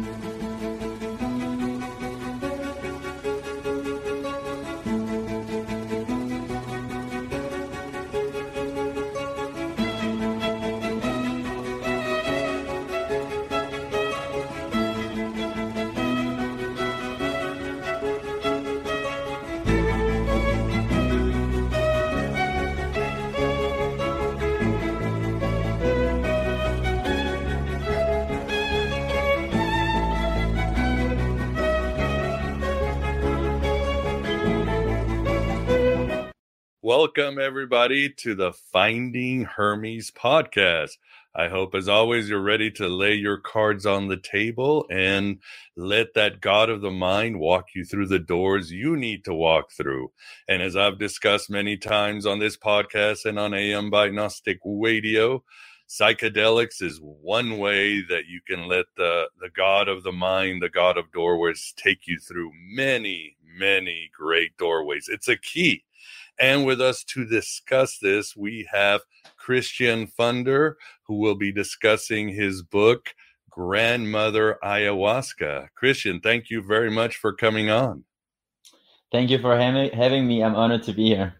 Música Welcome, everybody, to the Finding Hermes podcast. I hope, as always, you're ready to lay your cards on the table and let that God of the mind walk you through the doors you need to walk through. And as I've discussed many times on this podcast and on AM by Gnostic Radio, psychedelics is one way that you can let the, the God of the mind, the God of doorways, take you through many, many great doorways. It's a key and with us to discuss this, we have Christian Funder, who will be discussing his book, Grandmother Ayahuasca. Christian, thank you very much for coming on. Thank you for having me. I'm honored to be here.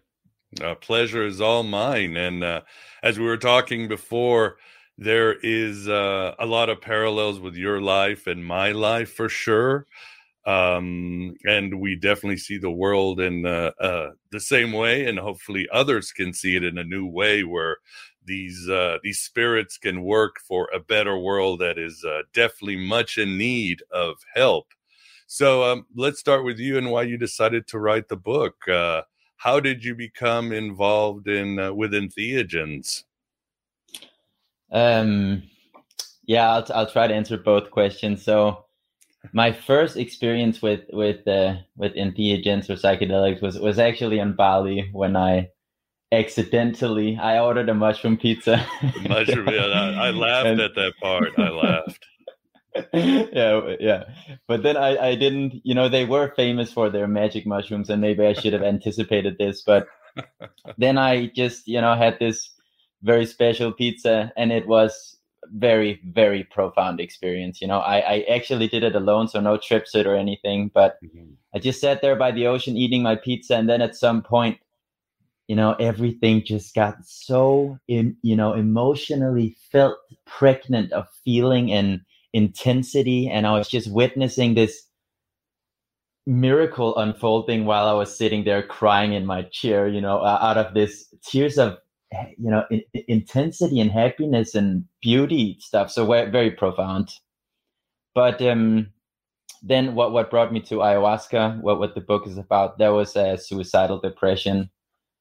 A pleasure is all mine. And uh, as we were talking before, there is uh, a lot of parallels with your life and my life for sure um, and we definitely see the world in uh, uh, the same way, and hopefully others can see it in a new way where these uh, these spirits can work for a better world that is uh, definitely much in need of help. So um, let's start with you and why you decided to write the book. Uh, how did you become involved in uh, with entheogens? Um, yeah, I'll, I'll try to answer both questions. So my first experience with with uh, with entheogens or psychedelics was was actually in Bali when I accidentally I ordered a mushroom pizza. mushroom, yeah, I, I laughed and, at that part. I laughed. yeah, yeah, but then I I didn't. You know, they were famous for their magic mushrooms, and maybe I should have anticipated this. But then I just you know had this very special pizza, and it was very very profound experience you know i i actually did it alone so no TripSit or anything but mm-hmm. i just sat there by the ocean eating my pizza and then at some point you know everything just got so in, you know emotionally felt pregnant of feeling and intensity and i was just witnessing this miracle unfolding while i was sitting there crying in my chair you know out of this tears of you know in, intensity and happiness and beauty stuff so very profound. But um then what what brought me to ayahuasca what what the book is about there was a suicidal depression.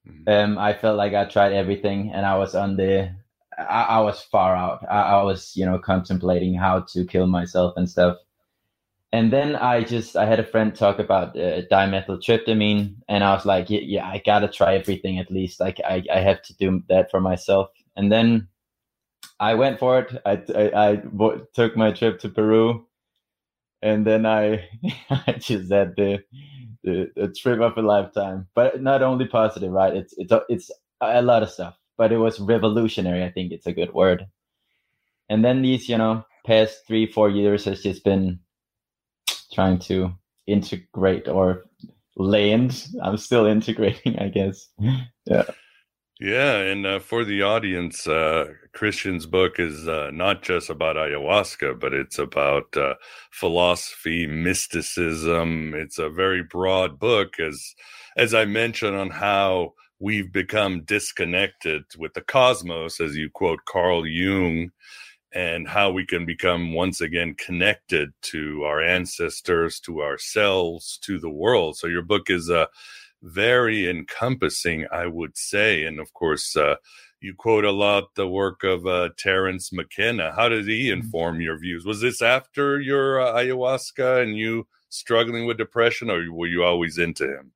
Mm-hmm. um i felt like i tried everything and i was on the I, I was far out. I, I was you know contemplating how to kill myself and stuff and then I just I had a friend talk about uh, dimethyltryptamine, and I was like, yeah, yeah, I gotta try everything at least. Like I, I have to do that for myself. And then I went for it. I I, I took my trip to Peru, and then I I just had the, the the trip of a lifetime. But not only positive, right? It's it's it's a lot of stuff, but it was revolutionary. I think it's a good word. And then these, you know, past three four years has just been trying to integrate or land. I'm still integrating, I guess. yeah. Yeah, and uh, for the audience, uh, Christian's book is uh, not just about ayahuasca, but it's about uh, philosophy, mysticism. It's a very broad book, as as I mentioned, on how we've become disconnected with the cosmos, as you quote Carl Jung, and how we can become once again connected to our ancestors, to ourselves, to the world. So your book is uh, very encompassing, I would say, and of course, uh, you quote a lot the work of uh, Terence McKenna. How did he Mm-hmm. inform your views? Was this after your uh, ayahuasca and you struggling with depression, or were you always into him?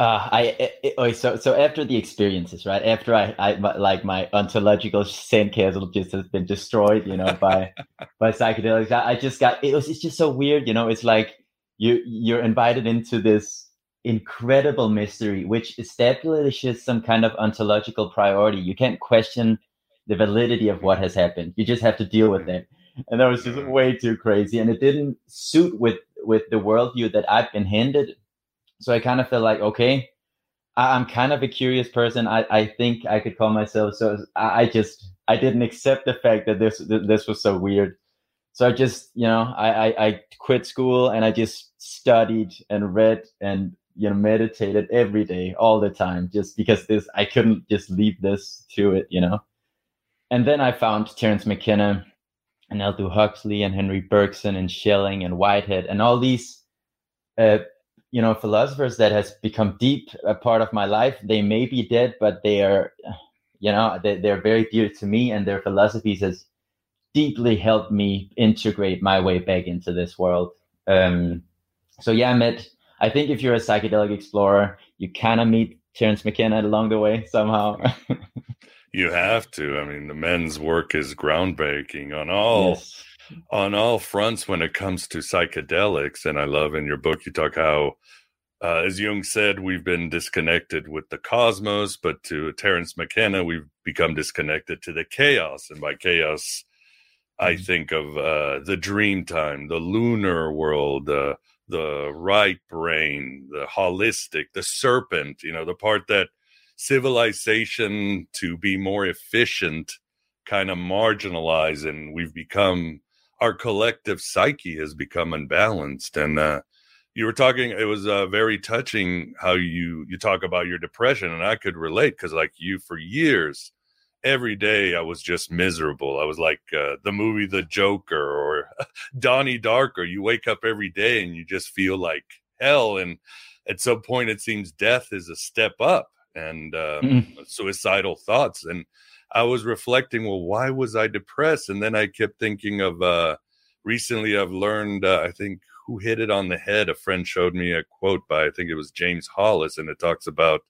Uh, I, I, I so so after the experiences, right? After I, I my, like my ontological sandcastle just has been destroyed, you know, by by psychedelics. I, I just got it was it's just so weird, you know. It's like you you're invited into this incredible mystery, which establishes some kind of ontological priority. You can't question the validity of what has happened. You just have to deal with it. And that was just way too crazy, and it didn't suit with with the worldview that I've been handed so I kind of felt like, okay, I, am kind of a curious person. I, I think I could call myself. So I, I just I didn't accept the fact that this this was so weird. So I just you know I, I, I quit school and I just studied and read and you know meditated every day all the time just because this I couldn't just leave this to it you know. And then I found Terence McKenna and Aldous Huxley and Henri Bergson and Schelling and Whitehead and all these uh, you know philosophers that has become deep a part of my life they may be dead but they are you know they, they're very dear to me and their philosophies has deeply helped me integrate my way back into this world. Um so yeah i met i think if you're a psychedelic explorer you kind of meet terence mckenna along the way somehow. You have to. I mean the men's work is groundbreaking on all yes on all fronts when it comes to psychedelics. And I love in your book, you talk how, uh, as Jung said, we've been disconnected with the cosmos, but to Terence McKenna, we've become disconnected to the chaos. And by chaos, I think of uh, the dream time, the lunar world, uh, the right brain, the holistic, the serpent, you know, the part that civilization to be more efficient kind of marginalized and we've become our collective psyche has become unbalanced and uh, you were talking it was uh, very touching how you you talk about your depression and i could relate because like you for years every day i was just miserable i was like uh, the movie the joker or donnie darko you wake up every day and you just feel like hell and at some point it seems death is a step up and um, mm-hmm. suicidal thoughts and I was reflecting, well, why was I depressed? And then I kept thinking of uh, recently I've learned, uh, I think, who hit it on the head. A friend showed me a quote by, I think it was James Hollis, and it talks about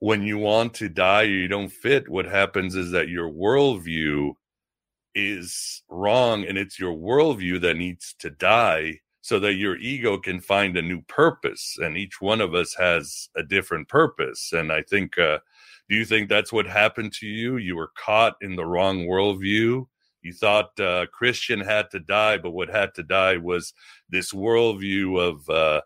when you want to die you don't fit, what happens is that your worldview is wrong and it's your worldview that needs to die so that your ego can find a new purpose. And each one of us has a different purpose. And I think, uh, do you think that's what happened to you? You were caught in the wrong worldview. You thought uh, Christian had to die, but what had to die was this worldview of uh,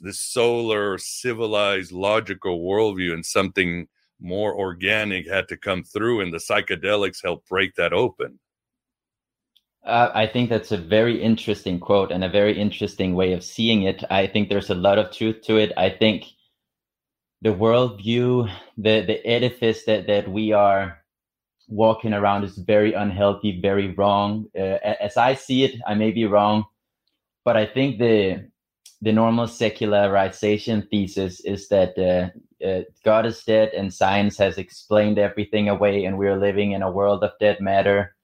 this solar, civilized, logical worldview, and something more organic had to come through, and the psychedelics helped break that open. Uh, I think that's a very interesting quote and a very interesting way of seeing it. I think there's a lot of truth to it. I think the worldview, the the edifice that that we are walking around is very unhealthy, very wrong. Uh, as I see it, I may be wrong, but I think the the normal secularization thesis is that uh, uh, God is dead and science has explained everything away, and we're living in a world of dead matter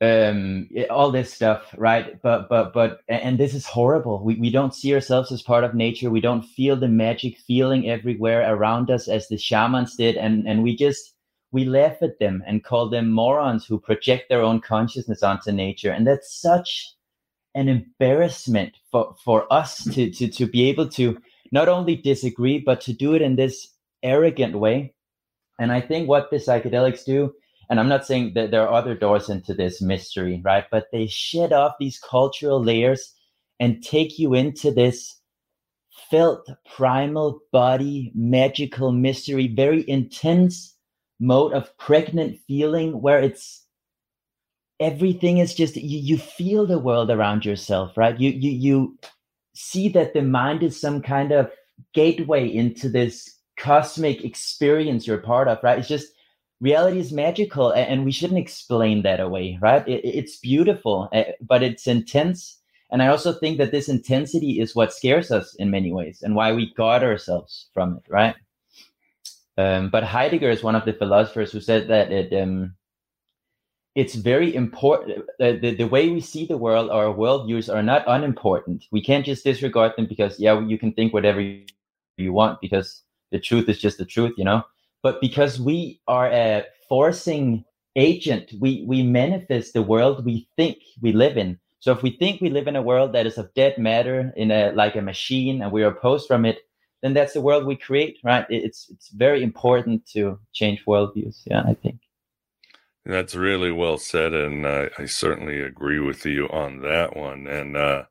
um all this stuff right? But but but and this is horrible. We, we don't see ourselves as part of nature. We don't feel the magic feeling everywhere around us as the shamans did. And and we just we laugh at them and call them morons who project their own consciousness onto nature. And that's such an embarrassment for for us to to to be able to not only disagree but to do it in this arrogant way. And i think what the psychedelics do and I'm not saying that there are other doors into this mystery, right? But they shed off these cultural layers and take you into this felt primal body magical mystery, very intense mode of pregnant feeling where it's everything is just you, you feel the world around yourself, right? You you you see that the mind is some kind of gateway into this cosmic experience you're part of, right? It's just reality is magical and we shouldn't explain that away right it, it's beautiful but it's intense and i also think that this intensity is what scares us in many ways and why we guard ourselves from it right Um, but Heidegger is one of the philosophers who said that it, um, it's very important. The, the, the, way we see the world, our worldviews are not unimportant. We can't just disregard them because, yeah, you can think whatever you want because the truth is just the truth, you know? But because we are a forcing agent, we, we manifest the world we think we live in. So if we think we live in a world that is of dead matter, in a like a machine, and we're opposed from it, then that's the world we create, right? It's it's very important to change worldviews. Yeah, I think. That's really well said, and uh, I certainly agree with you on that one. And uh,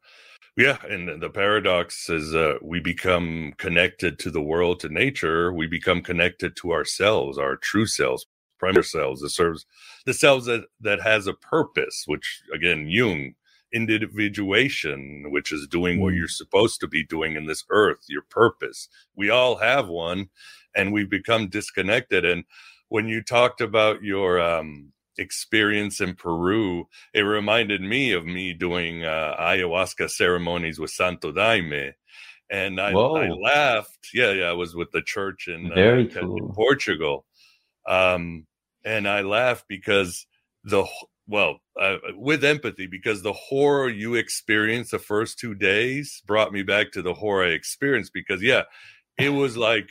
yeah, and the paradox is uh, we become connected to the world, to nature. We become connected to ourselves, our true selves, primary selves, the serves the selves that that has a purpose. Which again, Jung individuation, which is doing what mm. you're supposed to be doing in this earth, your purpose. We all have one, and we've become disconnected. And when you talked about your um, experience in Peru, it reminded me of me doing uh, ayahuasca ceremonies with Santo Daime. And I, I, laughed. Yeah, yeah, I was with the church in, uh, cool. in Portugal. Um, and I laughed because the well, uh, with empathy, because the horror you experienced the first two days brought me back to the horror I experienced. Because, yeah, it was like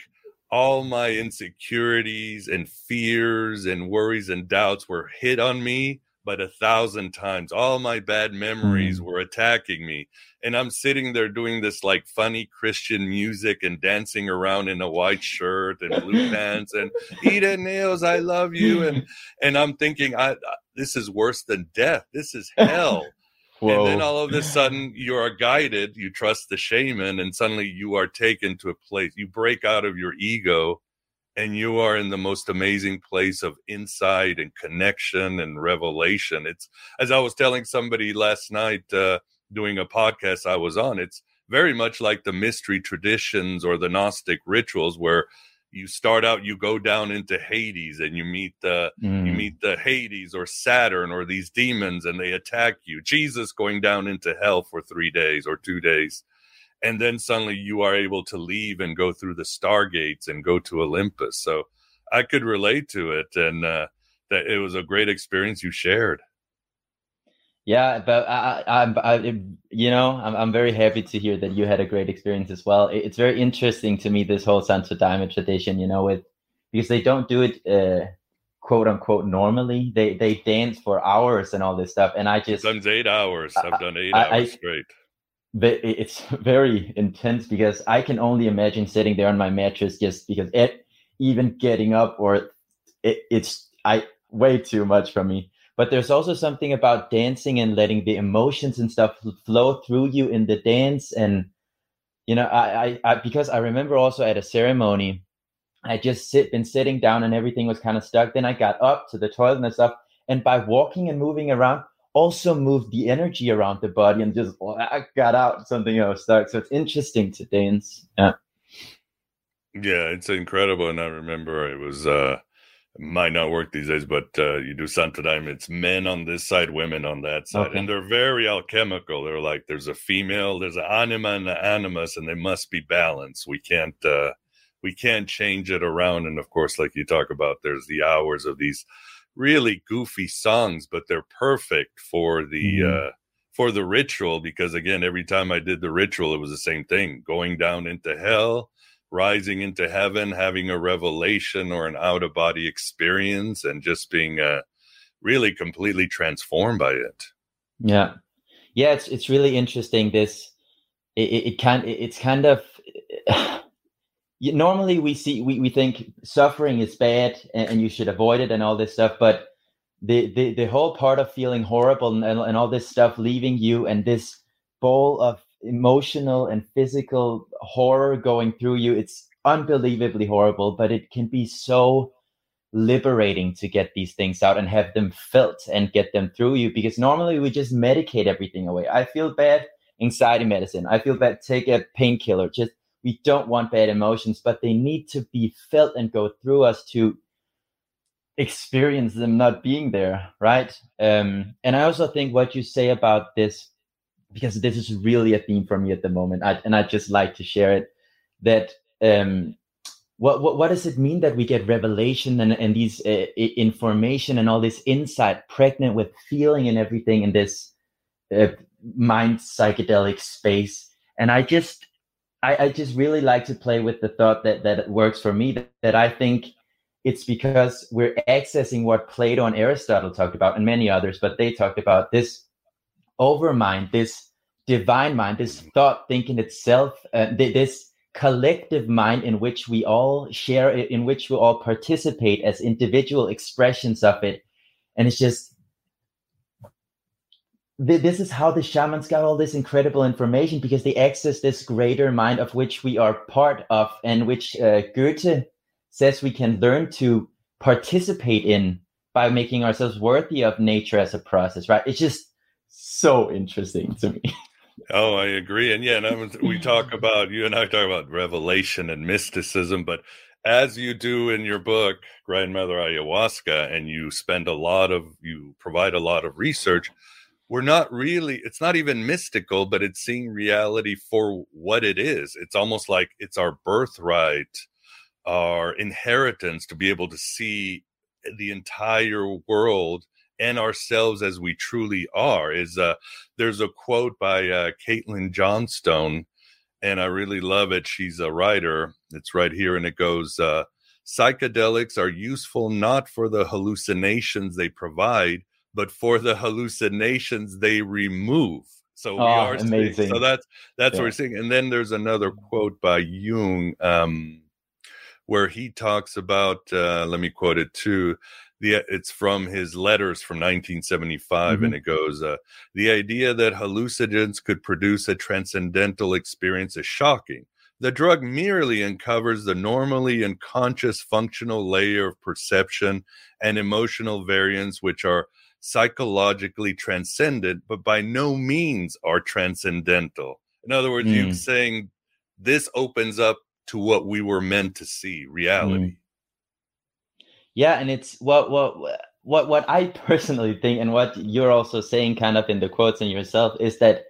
all my insecurities and fears and worries and doubts were hit on me but a thousand times. All my bad memories mm. were attacking me. And I'm sitting there doing this like funny Christian music and dancing around in a white shirt and blue pants and Eden Nails, I love you. And and I'm thinking, I, I this is worse than death. This is hell. Whoa. And then all of a sudden you are guided, you trust the shaman, and suddenly you are taken to a place. You break out of your ego and you are in the most amazing place of insight and connection and revelation. It's as I was telling somebody last night uh, doing a podcast I was on. It's very much like the mystery traditions or the Gnostic rituals where you start out you go down into hades and you meet the mm. you meet the hades or saturn or these demons and they attack you jesus going down into hell for three days or two days and then suddenly you are able to leave and go through the stargates and go to Olympus. So I could relate to it, and uh, that it was a great experience you shared. Yeah, but I, I, I, you know, I'm, I'm very happy to hear that you had a great experience as well. It's very interesting to me this whole Santo Daime tradition, you know, with because they don't do it uh, quote unquote normally. They they dance for hours and all this stuff, and I just done eight hours. I've done eight I, hours straight it's very intense because I can only imagine sitting there on my mattress just because it even getting up or it, it's I way too much for me. But there's also something about dancing and letting the emotions and stuff flow through you in the dance. And you know, I, I, I because I remember also at a ceremony, I just sit been sitting down and everything was kind of stuck. Then I got up to the toilet and stuff, and by walking and moving around, also moved the energy around the body and just i got out something else stuck. So it's interesting to dance. Yeah. Yeah, it's incredible. And I remember it was uh might not work these days, but uh, you do Daime, it's men on this side, women on that side. Okay. And they're very alchemical. They're like there's a female, there's an anima and an animus, and they must be balanced. We can't uh we can't change it around. And of course, like you talk about, there's the hours of these really goofy songs, but they're perfect for the mm-hmm. uh, for the ritual because again, every time I did the ritual, it was the same thing: going down into hell, rising into heaven, having a revelation or an out of body experience, and just being uh, really completely transformed by it. Yeah, yeah, it's it's really interesting. This it, it, kind it's kind of normally we see we, we think suffering is bad and, and, you should avoid it and all this stuff but the the, the whole part of feeling horrible and, and all this stuff leaving you and this bowl of emotional and physical horror going through you. It's unbelievably horrible but it can be so liberating to get these things out and have them felt and get them through you because normally we just medicate everything away. I feel bad anxiety medicine. I feel bad take a painkiller. Just we don't want bad emotions, but they need to be felt and go through us to experience them not being there, right? Um, and I also think what you say about this, because this is really a theme for me at the moment, I, and I'd just like to share it, that um, what, what what does it mean that we get revelation and, and these uh, information and all this insight pregnant with feeling and everything in this uh, mind psychedelic space? And i just I, I just really like to play with the thought that that works for me that, that i think it's because we're accessing what plato and aristotle talked about and many others but they talked about this overmind this divine mind this thought thinking itself uh, this collective mind in which we all share in which we all participate as individual expressions of it. And it's just, this is how the shamans got all this incredible information because they access this greater mind of which we are part of and which uh, Goethe says we can learn to participate in by making ourselves worthy of nature as a process, right? It's just so interesting to me. Oh, I agree. And yeah, and we talk about you and I talk about revelation and mysticism, but as you do in your book, Grandmother Ayahuasca, and you spend a lot of you provide a lot of research, we're not really it's not even mystical, but it's seeing reality for what it is. It's almost like it's our birthright, our inheritance to be able to see the entire world and ourselves as we truly are is uh there's a quote by uh caitlin johnstone and i really love it. She's a writer. It's right here and it goes uh psychedelics are useful not for the hallucinations they provide but for the hallucinations they remove. So we oh, are amazing. Seeing, so that's that's yeah. what we're seeing. And then there's another quote by jung um where he talks about uh let me quote it too the it's from his letters from 1975 mm-hmm. and it goes uh, the idea that hallucinogens could produce a transcendental experience is shocking the drug merely uncovers the normally unconscious functional layer of perception and emotional variance which are psychologically transcendent but by no means are transcendental in other words mm. you're saying this opens up to what we were meant to see reality mm yeah and it's what what what what i personally think and what you're also saying kind of in the quotes and yourself is that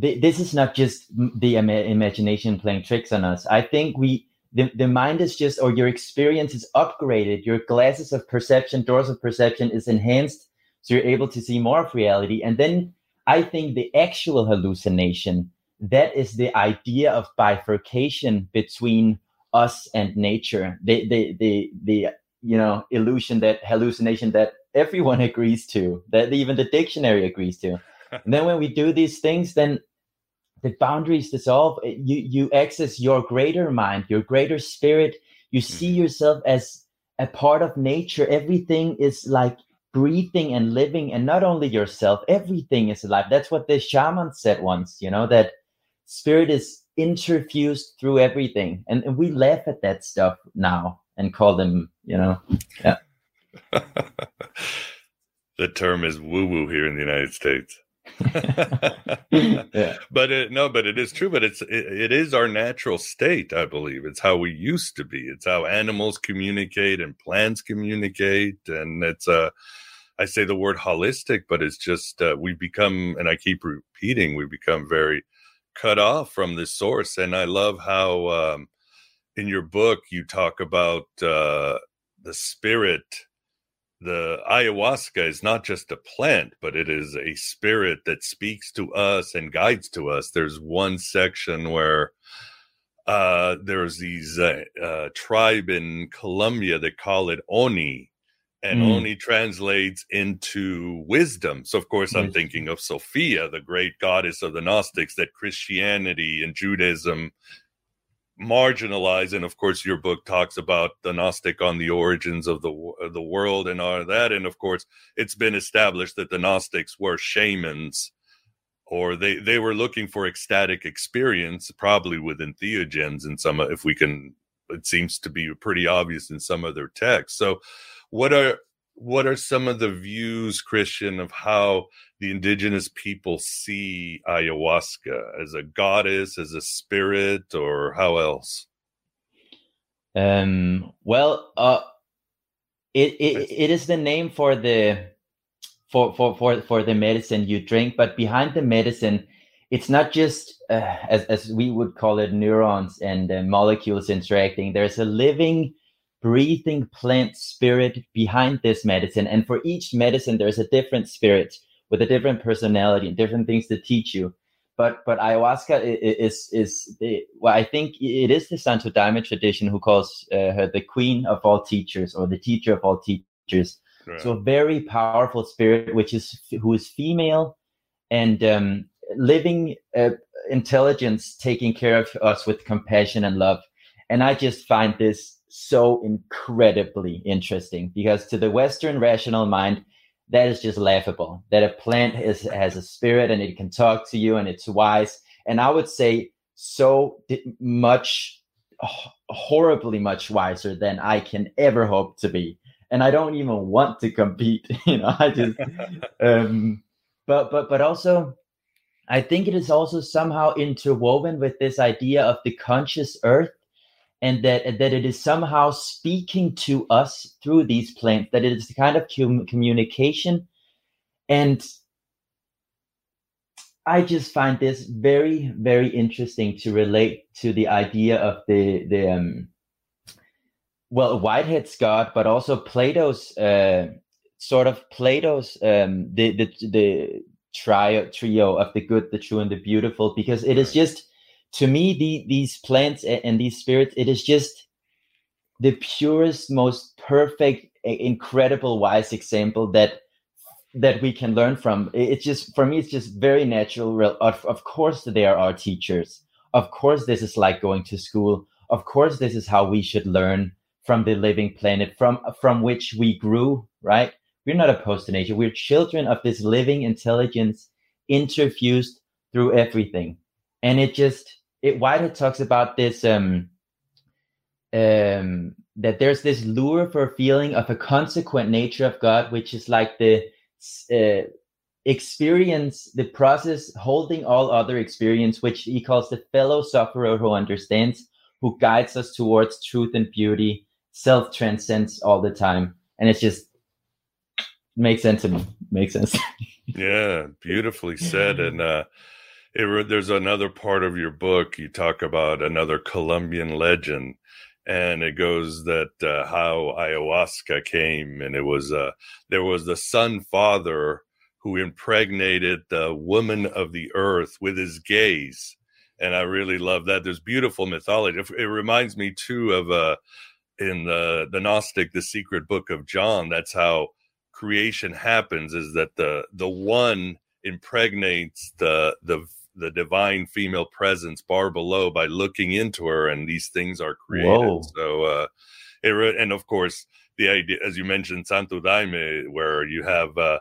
th- this is not just the Im- imagination playing tricks on us. I think we the, the mind is just or your experience is upgraded. Your glasses of perception doors of perception is enhanced so you're able to see more of reality. And then i think the actual hallucination that is the idea of bifurcation between us and nature. The the the, the you know illusion that hallucination that everyone agrees to that even the dictionary agrees to. And then when we do these things then the boundaries dissolve. You you access your greater mind your greater spirit. You see mm-hmm. yourself as a part of nature. Everything is like breathing and living and not only yourself everything is alive. That's what the shaman said once you know that spirit is interfused through everything. And, and we laugh at that stuff now and call them, you know, yeah. the term is woo woo here in the United States. yeah. But it, no, but it is true. But it's it, it is our natural state. I believe it's how we used to be. It's how animals communicate and plants communicate, and it's uh, I say the word holistic, but it's just uh, we become, and I keep repeating, we become very cut off from the source. And I love how um, in your book you talk about uh, the spirit the ayahuasca is not just a plant but it is a spirit that speaks to us and guides to us. There's one section where uh, there's these uh, uh, tribe in colombia that call it oni and mm. oni translates into wisdom. So of course i'm thinking of sophia the great goddess of the gnostics that christianity and judaism marginalized and of course your book talks about the gnostic on the origins of the uh, the world and all that and of course it's been established that the gnostics were shamans or they they were looking for ecstatic experience probably with entheogens and some if we can it seems to be pretty obvious in some of their texts. So what are what are some of the views christian of how the indigenous people see ayahuasca? As a goddess, as a spirit, or how else? Um, well, uh, it, it it is the name for the for, for for for the medicine you drink, but behind the medicine it's not just uh, as, as we would call it neurons and uh, molecules interacting. There's a living breathing plant spirit behind this medicine. And for each medicine there's a different spirit with a different personality and different things to teach you. But but ayahuasca is is the, well i think it is the santo daime tradition who calls uh, her the queen of all teachers or the teacher of all teachers. Right. so a very powerful spirit which is who is female and um, living uh, intelligence taking care of us with compassion and love. And i just find this so incredibly interesting because to the western rational mind that is just laughable that a plant is, has a spirit and it can talk to you and it's wise. And i would say so much horribly much wiser than i can ever hope to be. And i don't even want to compete you know i just um but but but also i think it is also somehow interwoven with this idea of the conscious earth and that that it is somehow speaking to us through these plants that it is the kind of com- communication. And i just find this very very interesting to relate to the idea of the the um, well whitehead's god but also plato's uh, sort of plato's um, the the the trio trio of the good the true and the beautiful because it is just to me, the, these plants and these spirits, it is just the purest, most perfect, incredible, wise example that that we can learn from. It's just for me, it's just very natural. Of, of course, they are our teachers. Of course, this is like going to school. Of course, this is how we should learn from the living planet, from from which we grew. Right? We're not opposed to nature. We're children of this living intelligence, interfused through everything, and it just it Whitehead talks about this um, um, that there's this lure for feeling of a consequent nature of God, which is like the uh, experience, the process holding all other experience, which he calls the fellow sufferer who understands, who guides us towards truth and beauty, self transcends all the time, and it's just makes sense to me. Makes sense. yeah, beautifully said, and. uh it, there's another part of your book you talk about another Colombian legend, and it goes that uh, how ayahuasca came, and it was uh, there was the sun father who impregnated the woman of the earth with his gaze, and I really love that. There's beautiful mythology. It reminds me too of uh, in the the Gnostic, the secret book of John. That's how creation happens. Is that the the one impregnates the the the divine female presence bar below by looking into her, and these things are created. Whoa. So, uh, it and of course the idea, as you mentioned, Santo Daime, where you have uh,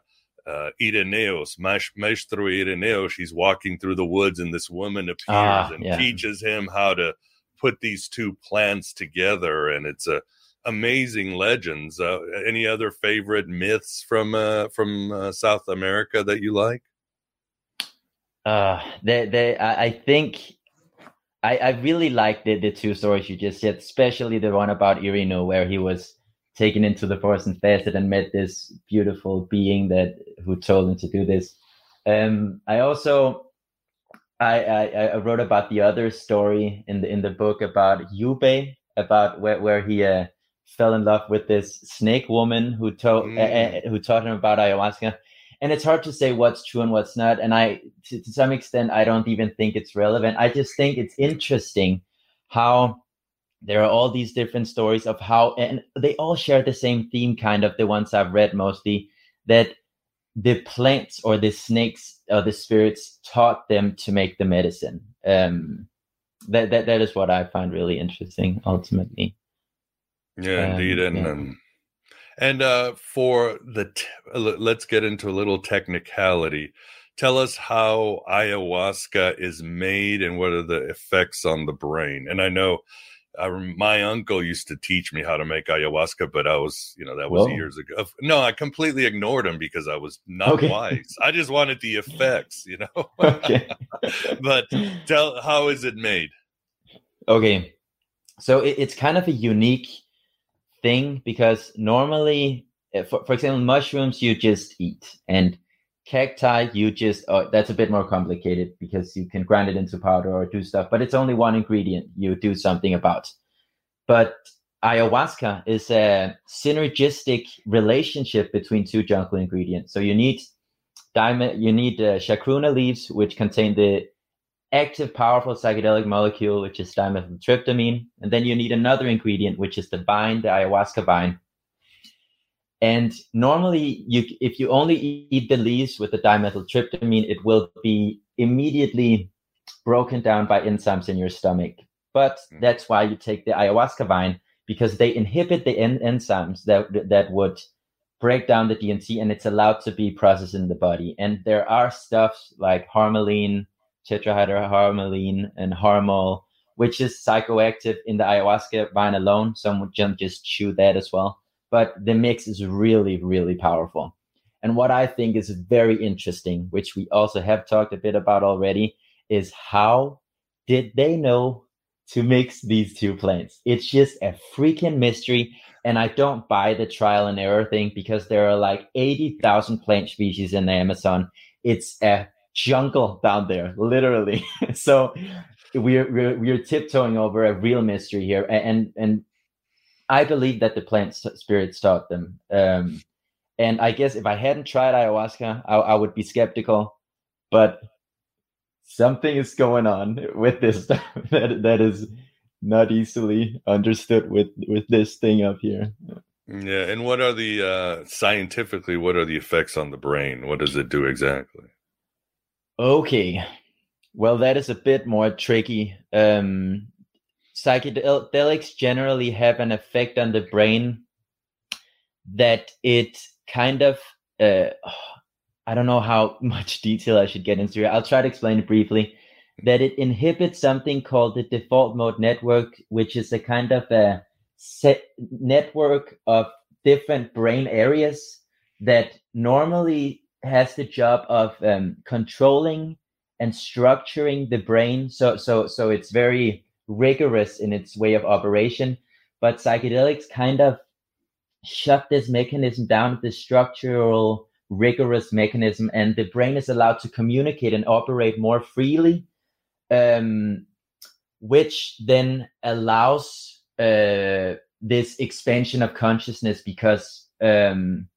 uh, Ireneos, Maestro Ireneos, she's walking through the woods, and this woman appears ah, and yeah. teaches him how to put these two plants together, and it's a amazing legends. Uh, any other favorite myths from uh, from uh, South America that you like? Uh, they, they, I, I think I, I really liked the, the two stories you just said, especially the one about Irino, where he was taken into the forest and fasted and met this beautiful being that who told him to do this. Um, I also I, I, I wrote about the other story in the in the book about Yube, about where where he uh, fell in love with this snake woman who told mm. uh, who taught him about ayahuasca and it's hard to say what's true and what's not. And i to, to, some extent i don't even think it's relevant. I just think it's interesting how there are all these different stories of how and they all share the same theme kind of the ones i've read mostly that the plants or the snakes or the spirits taught them to make the medicine. Um that that, that is what i find really interesting ultimately. Yeah um, indeed. And yeah. um, and uh, for the, t- let's get into a little technicality. Tell us how ayahuasca is made and what are the effects on the brain. And I know I, my uncle used to teach me how to make ayahuasca, but I was, you know, that was Whoa. years ago. No, I completely ignored him because I was not okay. wise. I just wanted the effects, you know. okay. but tell, how is it made? Okay, so it, it's kind of a unique thing because normally, eh, for, for example, mushrooms you just eat, and cacti, you just oh, that's a bit more complicated because you can grind it into powder or do stuff, but it's only one ingredient you do something about. But ayahuasca is a synergistic relationship between two jungle ingredients. So you need diamond, you need uh, chacruna leaves, which contain the active, powerful psychedelic molecule, which is dimethyltryptamine, and then you need another ingredient, which is the vine, the ayahuasca vine. And normally, you if you only eat the leaves with the dimethyltryptamine, it will be immediately broken down by enzymes in your stomach. But mm. that's why you take the ayahuasca vine because they inhibit the en- enzymes that that would break down the DMT and it's allowed to be processed in the body. And there are stuffs like harmaline, tetrahydroharmaline, and harmol, which is psychoactive in the ayahuasca vine alone. Some would just chew that as well. But the mix is really, really powerful. And what I think is very interesting, which we also have talked a bit about already, is how did they know to mix these two plants. It's just a freaking mystery. And I don't buy the trial and error thing because there are like 80,000 plant species in the Amazon. It's a jungle down there, literally. so we're, we're, we're tiptoeing over a real mystery here. And, and I believe that the plant spirits taught them. Um, and I guess if I hadn't tried ayahuasca, I, I would be skeptical. But something is going on with this stuff that that is not easily understood with with this thing up here. Yeah, and what are the uh scientifically what are the effects on the brain? What does it do exactly? Okay. Well, that is a bit more tricky. Um psychedelics generally have an effect on the brain that it kind of uh, I don't know how much detail I should get into. I'll try to explain it briefly. That it inhibits something called the default mode network, which is a kind of a set network of different brain areas that normally has the job of um, controlling and structuring the brain. So, so, so it's very rigorous in its way of operation. But psychedelics kind of shut this mechanism down, the structural rigorous mechanism and the brain is allowed to communicate and operate more freely um, which then allows uh, this expansion of consciousness because um,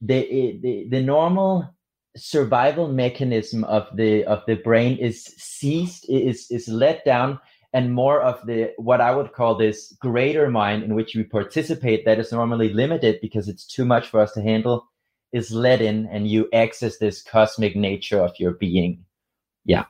the, the the normal survival mechanism of the of the brain is seized is is let down and more of the what i would call this greater mind in which we participate that is normally limited because it's too much for us to handle is let in and you access this cosmic nature of your being. Yeah,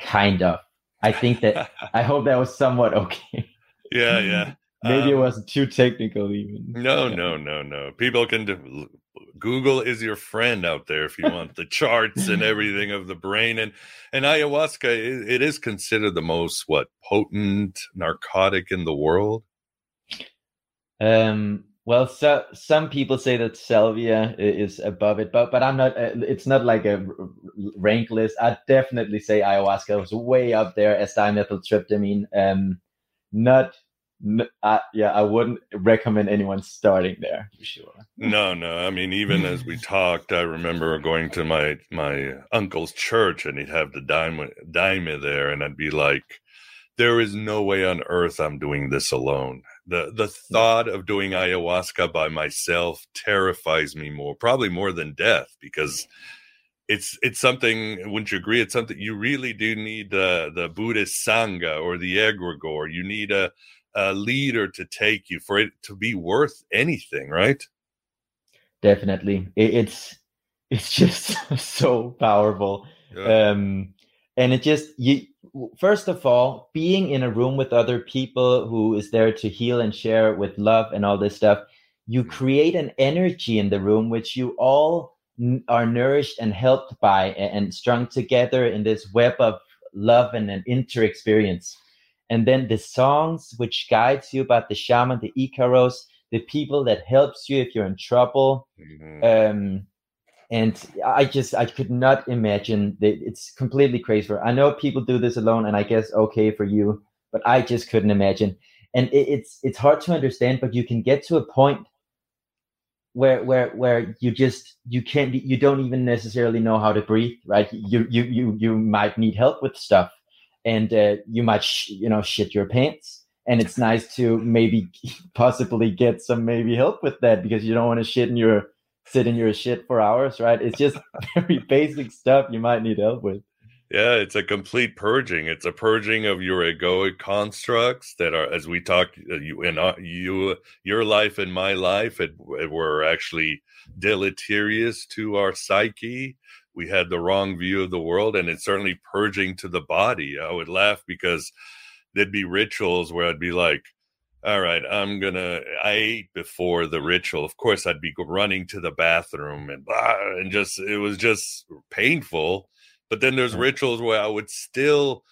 kind of. I think that I hope that was somewhat okay. Yeah, yeah. Maybe um, it wasn't too technical, even. No, yeah. no, no, no. People can do, Google is your friend out there if you want the charts and everything of the brain and and ayahuasca. it, it is considered the most what potent narcotic in the world. Um, well, so some people say that salvia is above it, but but I'm not. Uh, it's not like a rank list. I definitely say ayahuasca was way up there as dimethyltryptamine. Um, not, uh, yeah, I wouldn't recommend anyone starting there for sure. No, no. I mean, even as we talked, I remember going to my my uncle's church, and he'd have the dime dime there, and I'd be like, "There is no way on earth I'm doing this alone." the the thought of doing ayahuasca by myself terrifies me more probably more than death because it's it's something wouldn't you agree it's something you really do need the the buddhist sangha or the egregore you need a a leader to take you for it to be worth anything right definitely it's it's just so powerful yeah. um and it just you first of all, being in a room with other people who is there to heal and share with love and all this stuff, you create an energy in the room which you all n- are nourished and helped by and, and strung together in this web of love and an inter experience. And then the songs which guides you about the shaman, the Icaros, the people that helps you if you're in trouble. Mm-hmm. Um, and I just I could not imagine that it's completely crazy. For I know people do this alone, and I guess okay for you, but I just couldn't imagine. And it, it's it's hard to understand, but you can get to a point where where where you just you can't you don't even necessarily know how to breathe right you you you you might need help with stuff and uh, you might sh- you know shit your pants and it's nice to maybe possibly get some maybe help with that because you don't want to shit in your sit in your shit for hours right it's just very basic stuff you might need help with yeah, it's a complete purging. It's a purging of your egoic constructs that are, as we talked, uh, you and uh, you, your life and my life, it, it were actually deleterious to our psyche. We had the wrong view of the world, and it's certainly purging to the body. I would laugh because there'd be rituals where I'd be like, all right, I'm gonna. I ate before the ritual. Of course, I'd be running to the bathroom and blah, and just it was just painful but then there's rituals where I would still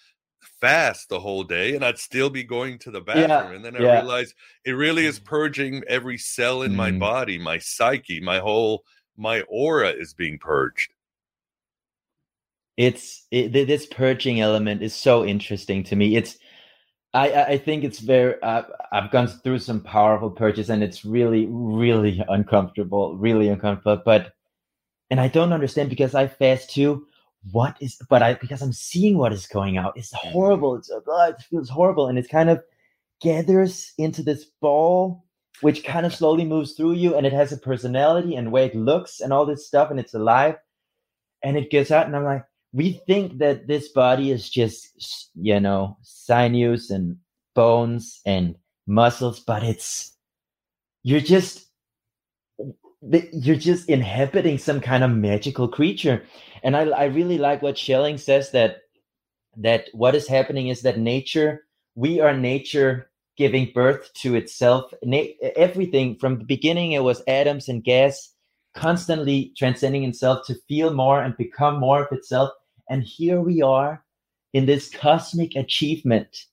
fast the whole day and I'd still be going to the bathroom. Yeah, and then I yeah. realized it really is purging every cell in mm. my body, my psyche, my whole my aura is being purged. It's it, this purging element is so interesting to me. It's I I think it's very uh, I've gone through some powerful purges and it's really really uncomfortable, really uncomfortable. But and I don't understand because I fast too what is but i because i'm seeing what is going out it's mm-hmm. horrible it's oh, it feels horrible and it kind of gathers into this ball which kind of slowly moves through you and it has a personality and way it looks and all this stuff and it's alive and it gets out and i'm like we think that this body is just you know sinews and bones and muscles but it's you're just you're just inhabiting some kind of magical creature and I, I really like what Schelling says that that what is happening is that nature, we are nature giving birth to itself. Na- everything from the beginning, it was atoms and gas constantly transcending itself to feel more and become more of itself. And here we are in this cosmic achievement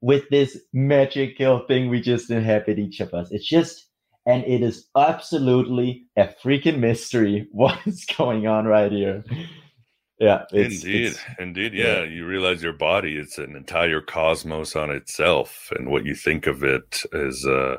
with this magical thing we just inhabit each of us. It's just and it is absolutely a freaking mystery what is going on right here yeah it's, indeed it's, indeed yeah. yeah. you realize your body it's an entire cosmos on itself and what you think of it is uh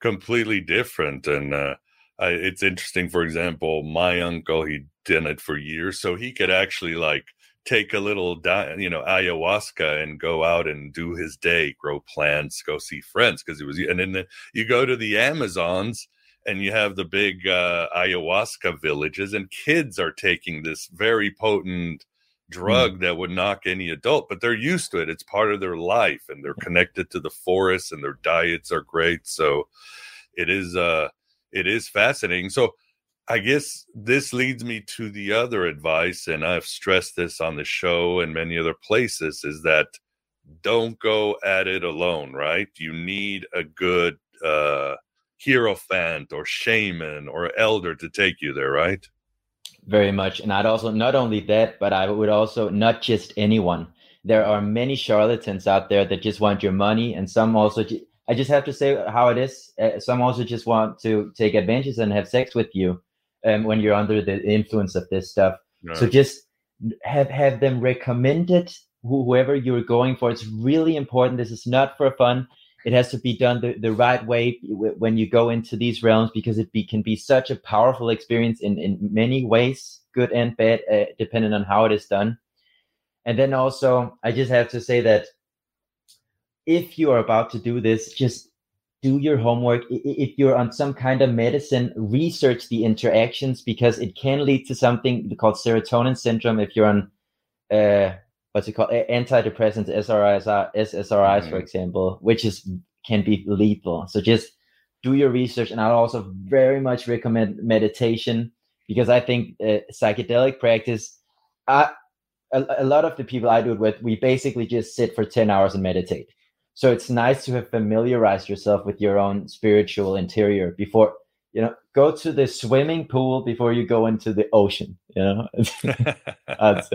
completely different and uh I, it's interesting for example my uncle he did it for years so he could actually like take a little, you know, ayahuasca and go out and do his day, grow plants, go see friends because it was. And then the, you go to the Amazons and you have the big uh, ayahuasca villages, and kids are taking this very potent drug mm. that would knock any adult, but they're used to it. It's part of their life, and they're connected to the forest, and their diets are great. So it is. uh it is fascinating. So I guess this leads me to the other advice, and I've stressed this on the show and many other places, is that don't go at it alone, right? You need a good uh, hierophant or shaman or elder to take you there, right? Very much. And I'd also, not only that, but I would also, not just anyone. There are many charlatans out there that just want your money, and some also, I just have to say how it is. Uh, some also just want to take advantage and have sex with you um, when you're under the influence of this stuff. So just have have them recommended whoever you're going for. It's really important. This is not for fun. It has to be done the, the right way when you go into these realms because it be, can be such a powerful experience in, in many ways, good and bad, uh, depending on how it is done. And then also, I just have to say that if you are about to do this, just do your homework. If you're on some kind of medicine, research the interactions because it can lead to something called serotonin syndrome. If you're on, uh, what's it called, antidepressants, SRIs, SSRIs, mm-hmm. for example, which is can be lethal. So just do your research, and I also very much recommend meditation because I think uh, psychedelic practice. I, a, a lot of the people I do it with, we basically just sit for ten hours and meditate so it's nice to have familiarized yourself with your own spiritual interior before you know go to the swimming pool before you go into the ocean you know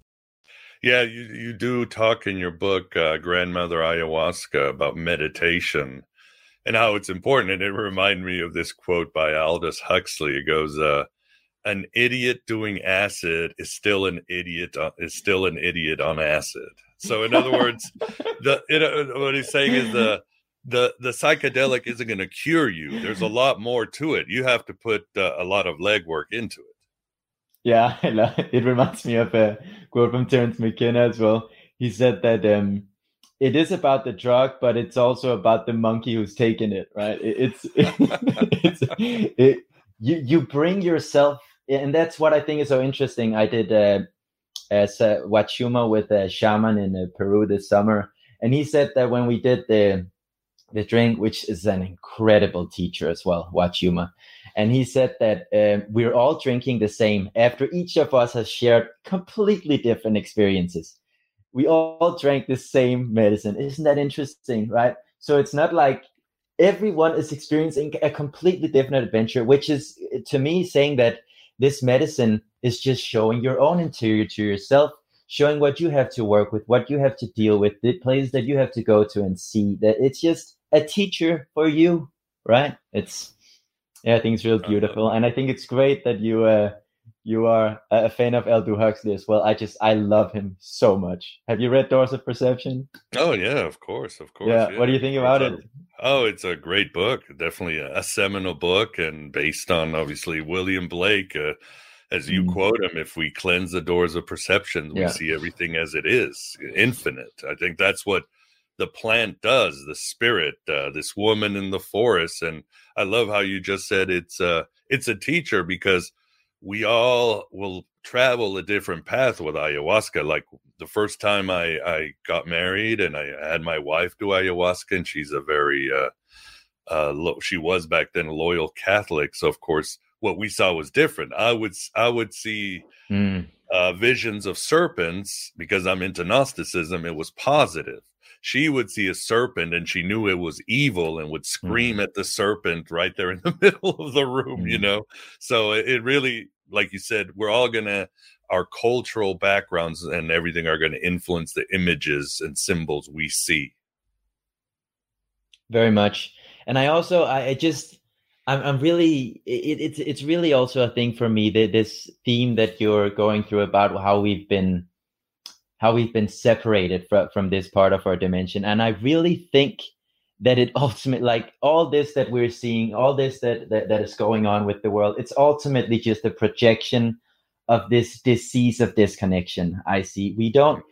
Yeah, you, you do talk in your book, uh, Grandmother Ayahuasca, about meditation and how it's important. And it reminded me of this quote by Aldous Huxley. It goes, uh, "An idiot doing acid is still an idiot. On, is still an idiot on acid." So, in other words, the you know, what he's saying is the the the psychedelic isn't going to cure you. There's a lot more to it. You have to put uh, a lot of legwork into it. Yeah, it reminds me of a quote from Terence McKenna as well. He said that um, it is about the drug, but it's also about the monkey who's taking it. Right? It, it's it's it, you you bring yourself, and that's what I think is so interesting. I did uh, as a Wachuma with a shaman in uh, Peru this summer, and he said that when we did the the drink, which is an incredible teacher as well, Wachuma and he said that uh, we're all drinking the same after each of us has shared completely different experiences. We all drank the same medicine. Isn't that interesting, right? So it's not like everyone is experiencing a completely different adventure, which is to me saying that this medicine is just showing your own interior to yourself, showing what you have to work with, what you have to deal with, the places that you have to go to and see. That it's just a teacher for you, right? It's yeah, I think it's real beautiful, and I think it's great that you uh, you are a fan of Aldous Huxley as well. I just I love him so much. Have you read Doors of Perception? Oh yeah, of course, of course. Yeah. yeah. What do you think about it? Oh, it's a great book. Definitely a, a seminal book, and based on obviously William Blake. Uh, as you mm. quote him, if we cleanse the doors of perception, we yeah. see everything as it is, infinite. I think that's what the plant does the spirit uh, this woman in the forest and i love how you just said it's uh it's a teacher because we all will travel a different path with ayahuasca. Like the first time i i got married and i had my wife do ayahuasca and she's a very uh uh lo- she was back then a loyal catholic so of course what we saw was different. I would i would see mm. uh visions of serpents because i'm into gnosticism it was positive she would see a serpent and she knew it was evil and would scream mm. at the serpent right there in the middle of the room, mm. you know? So it, it really, like you said, we're all going to, our cultural backgrounds and everything are going to influence the images and symbols we see. Very much. And I also, I, I just, I'm, I'm really, it, it's, it's really also a thing for me that this theme that you're going through about how we've been how we've been separated from, from this part of our dimension. And I really think that it ultimately, like all this that we're seeing, all this that, that, that is going on with the world, it's ultimately just a projection of this disease of disconnection. I see. We don't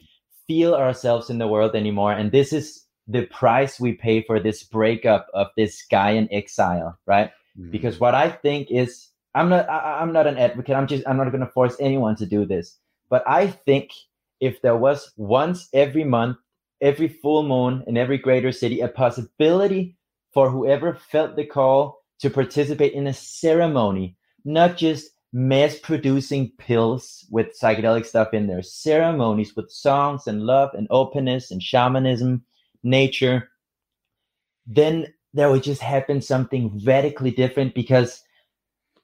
feel ourselves in the world anymore. And this is the price we pay for this breakup of this guy in exile, right? Mm-hmm. Because what I think is, I'm not, I, I'm not an advocate. I'm just, I'm not going to force anyone to do this. But I think if there was once every month, every full moon in every greater city, a possibility for whoever felt the call to participate in a ceremony, not just mass producing pills with psychedelic stuff in their ceremonies with songs and love and openness and shamanism, nature, then there would just happen something radically different because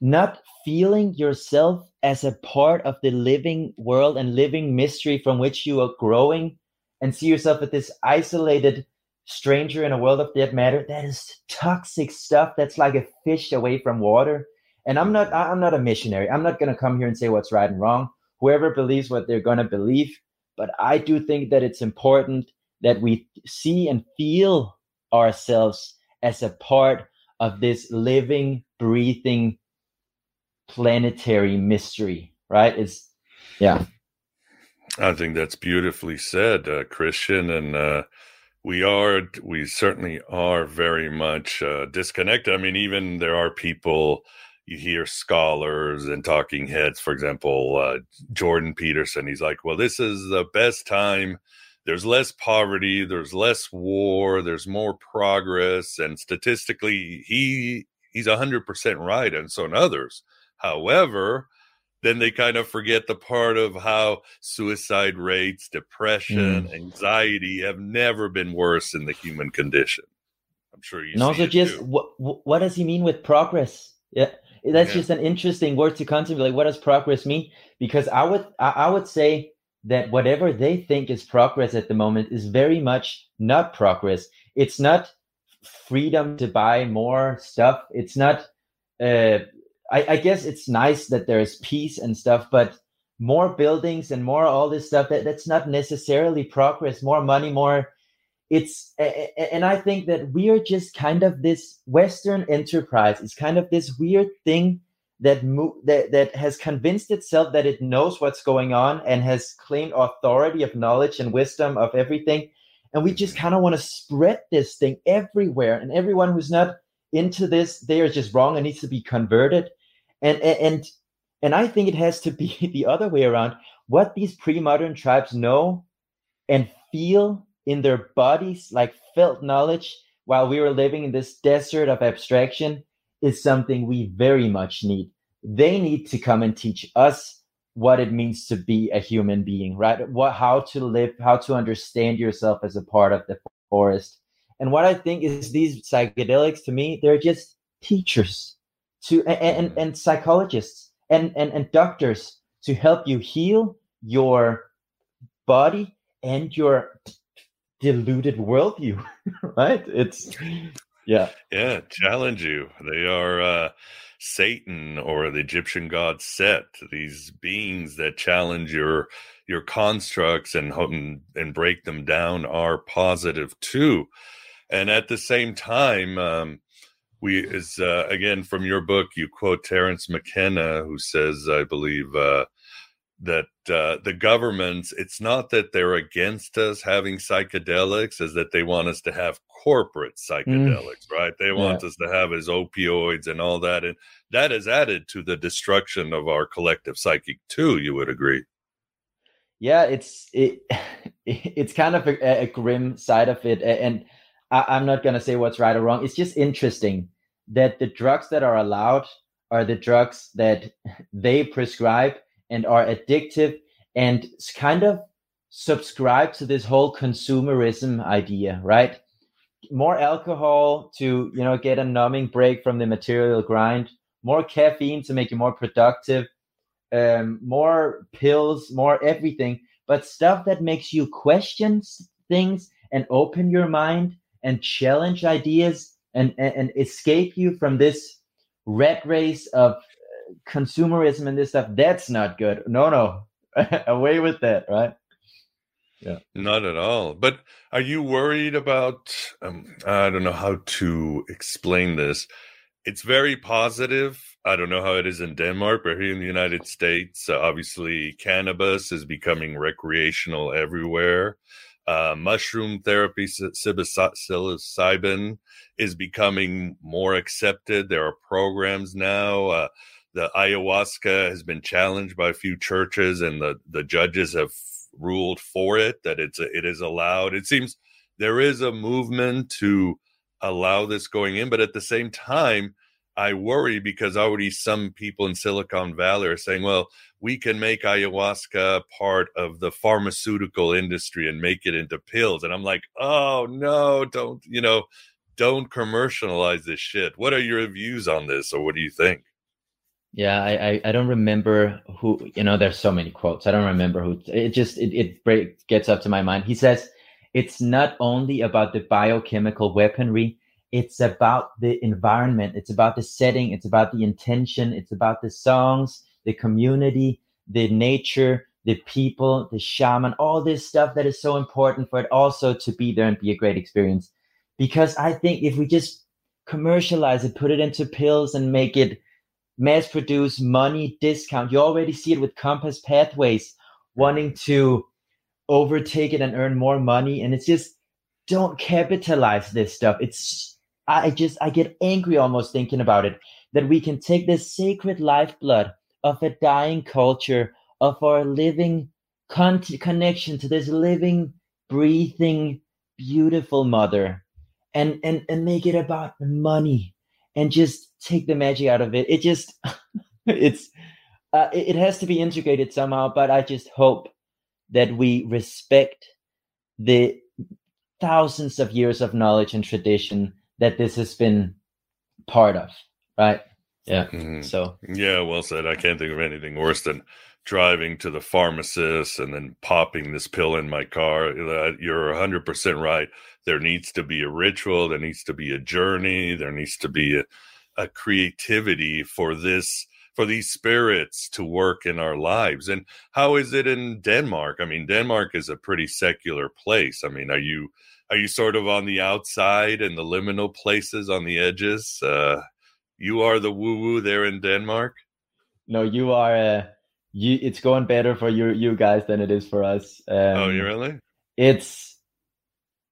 not feeling yourself as a part of the living world and living mystery from which you are growing and see yourself as this isolated stranger in a world of dead matter that is toxic stuff that's like a fish away from water. And i'm not i'm not a missionary. I'm not going to come here and say what's right and wrong. Whoever believes what they're going to believe. But i do think that it's important that we see and feel ourselves as a part of this living breathing planetary mystery right? It's yeah. I think that's beautifully said uh, christian and uh we are we certainly are very much uh, disconnected. I mean even there are people you hear scholars and talking heads for example uh, jordan peterson he's like well this is the best time. There's less poverty there's less war there's more progress and statistically he he's 100% right and so in others however then they kind of forget the part of how suicide rates, depression, mm. anxiety have never been worse in the human condition. I'm sure you. And also, just what what does he mean with progress? Yeah, that's yeah. just an interesting word to contemplate. Like, What does progress mean? Because I would I, I would say that whatever they think is progress at the moment is very much not progress. It's not freedom to buy more stuff. It's not uh, I, I guess it's nice that there's peace and stuff, but more buildings and more all this stuff that, that's not necessarily progress more money more it's and i think that we are just kind of this western enterprise. It's kind of this weird thing that mo- that that has convinced itself that it knows what's going on and has claimed authority of knowledge and wisdom of everything. And we just kind of want to spread this thing everywhere. And everyone who's not into this they are just wrong and needs to be converted and and and I think it has to be the other way around. What these pre-modern tribes know and feel in their bodies, like felt knowledge, while we were living in this desert of abstraction, is something we very much need. They need to come and teach us what it means to be a human being, right? What how to live, how to understand yourself as a part of the forest. And what I think is these psychedelics to me, they're just teachers to and, and, and psychologists and, and, and doctors to help you heal your body and your deluded worldview right? It's yeah. Yeah challenge you. They are uh satan or the egyptian god set these beings that challenge your your constructs and and break them down are positive too. And at the same time um we is uh, again from your book you quote terence mckenna who says i believe uh, that uh, the governments it's not that they're against us having psychedelics is that they want us to have corporate mm. psychedelics mm. right they want yeah. us to have as opioids and all that and that has added to the destruction of our collective psychic too you would agree yeah it's it it's kind of a, a grim side of it and I, am not going to say what's right or wrong. It's just interesting that the drugs that are allowed are the drugs that they prescribe and are addictive and kind of subscribe to this whole consumerism idea, right? More alcohol to, you know, get a numbing break from the material grind, more caffeine to make you more productive, um, more pills, more everything, but stuff that makes you question things and open your mind and challenge ideas and, and, and escape you from this red race of uh, consumerism and this stuff that's not good. No no. Away with that right? Yeah. Not at all. But are you worried about um, i don't know how to explain this. It's very positive. I don't know how it is in denmark but here in the united states uh, obviously cannabis is becoming recreational everywhere uh, mushroom therapy, psilocybin, is becoming more accepted. There are programs now. Uh, the ayahuasca has been challenged by a few churches, and the, the judges have ruled for it that it's a, it is allowed. It seems there is a movement to allow this going in, but at the same time, I worry because already some people in Silicon Valley are saying, well, we can make ayahuasca part of the pharmaceutical industry and make it into pills. And I'm like, oh no, don't, you know, don't commercialize this shit. What are your views on this or what do you think? Yeah, I, I, I don't remember who, you know, there's so many quotes. I don't remember who, it just, it, it break, gets up to my mind. He says, it's not only about the biochemical weaponry, it's about the environment. It's about the setting. It's about the intention. It's about the songs the community the nature the people the shaman all this stuff that is so important for it also to be there and be a great experience. Because i think if we just commercialize it put it into pills and make it mass produce money discount you already see it with compass pathways wanting to overtake it and earn more money. And it's just don't capitalize this stuff. It's I just I get angry almost thinking about it that we can take this sacred lifeblood of a dying culture of our living con- connection to this living breathing beautiful mother and and and make it about money and just take the magic out of it. It just it's uh, it, it has to be integrated somehow but i just hope that we respect the thousands of years of knowledge and tradition that this has been part of, right? Yeah. Mm-hmm. So yeah, well said. I can't think of anything worse than driving to the pharmacist and then popping this pill in my car. You're 100% right. There needs to be a ritual, there needs to be a journey, there needs to be a, a creativity for this for these spirits to work in our lives. And how is it in Denmark? I mean, Denmark is a pretty secular place. I mean, are you are you sort of on the outside and the liminal places on the edges? Uh, you are the woo woo there in Denmark. No, you are. Uh, you. It's going better for you, you guys, than it is for us. Um, oh, you really? It's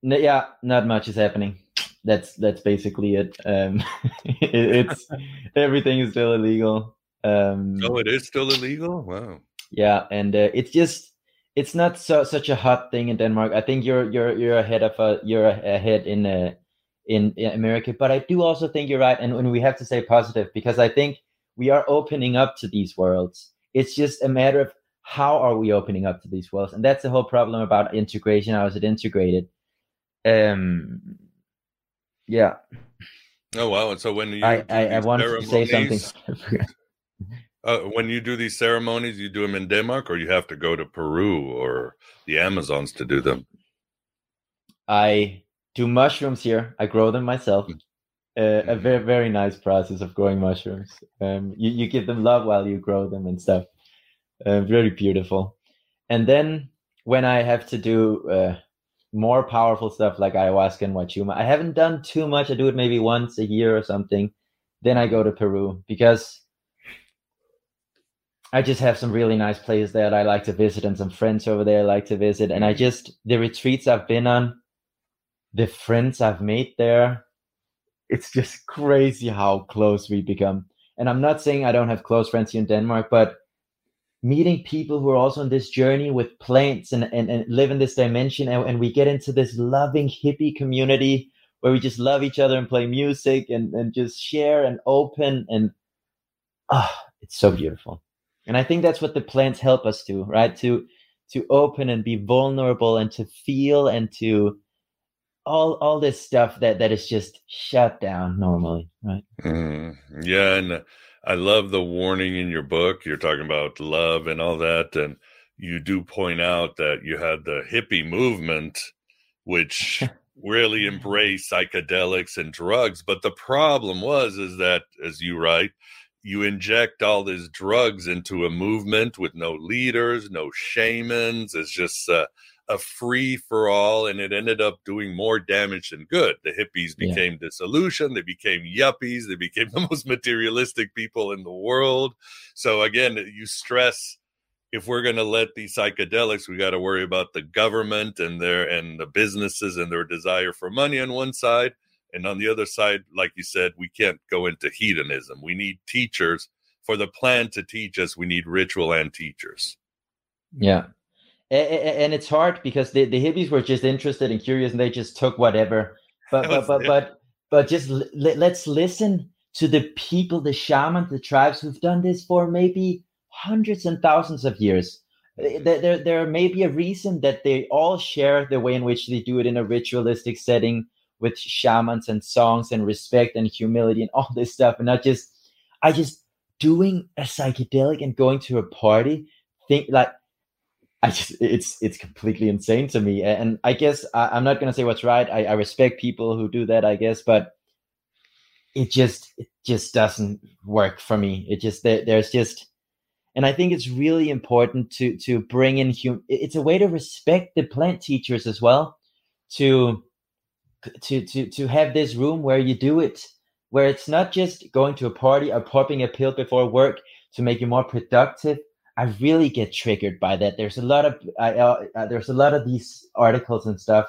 yeah, not much is happening. That's that's basically it. Um, it it's everything is still illegal. Um, oh, it is still illegal. Wow. Yeah, and uh, it's just it's not so such a hot thing in Denmark. I think you're you're you're ahead of a you're ahead in uh, in, in America, but I do also think you're right, and, and we have to say positive because I think we are opening up to these worlds. It's just a matter of how are we opening up to these worlds, and that's the whole problem about integration. How is it integrated? Um, yeah. Oh wow! And so when you I I, I wanted to say something. Uh, when you do these ceremonies, you do them in Denmark, or you have to go to Peru or the Amazons to do them. I do mushrooms here. I grow them myself. Uh, a very very nice process of growing mushrooms. Um, you you give them love while you grow them and stuff. Uh, very beautiful. And then when I have to do uh, more powerful stuff like ayahuasca and wachuma, I haven't done too much. I do it maybe once a year or something. Then I go to Peru because I just have some really nice places that I like to visit and some friends over there I like to visit. And I just, the retreats I've been on, the friends I've made there, it's just crazy how close we become. And I'm not saying I don't have close friends here in Denmark, but meeting people who are also on this journey with plants and, and, and live in this dimension, and, and we get into this loving hippie community where we just love each other and play music and, and just share and open and ah, oh, it's so beautiful and i think that's what the plants help us to right? To to open and be vulnerable and to feel and to all all this stuff that that is just shut down normally right? Mm, yeah and i love the warning in your book. You're talking about love and all that and you do point out that you had the hippie movement which really embraced psychedelics and drugs. But the problem was is that as you write you inject all these drugs into a movement with no leaders, no shamans. It's just uh, a free for all, and it ended up doing more damage than good. The hippies became yeah. disillusioned. They became yuppies. They became the most materialistic people in the world. So again, you stress if we're going to let these psychedelics, we got to worry about the government and their and the businesses and their desire for money on one side and on the other side, like you said, we can't go into hedonism. We need teachers for the plan to teach us. We need ritual and teachers. Yeah. And it's hard because the, the hippies were just interested and curious and they just took whatever. But, but, but, but, but just l- let's listen to the people, the shamans, the tribes who've done this for maybe hundreds and thousands of years. Eh, there, there, there may be a reason that they all share the way in which they do it in a ritualistic setting with shamans and songs and respect and humility and all this stuff, and not just I just doing a psychedelic and going to a party. Think like I just it's it's completely insane to me. And I guess I, am not gonna say what's right. I, I respect people who do that, I guess, but it just it just doesn't work for me. It just there, there's just and I think it's really important to to bring in hum. It's a way to respect the plant teachers as well. To to to to have this room where you do it where it's not just going to a party or popping a pill before work to make you more productive. I really get triggered by that. There's a lot of uh, uh, there's a lot of these articles and stuff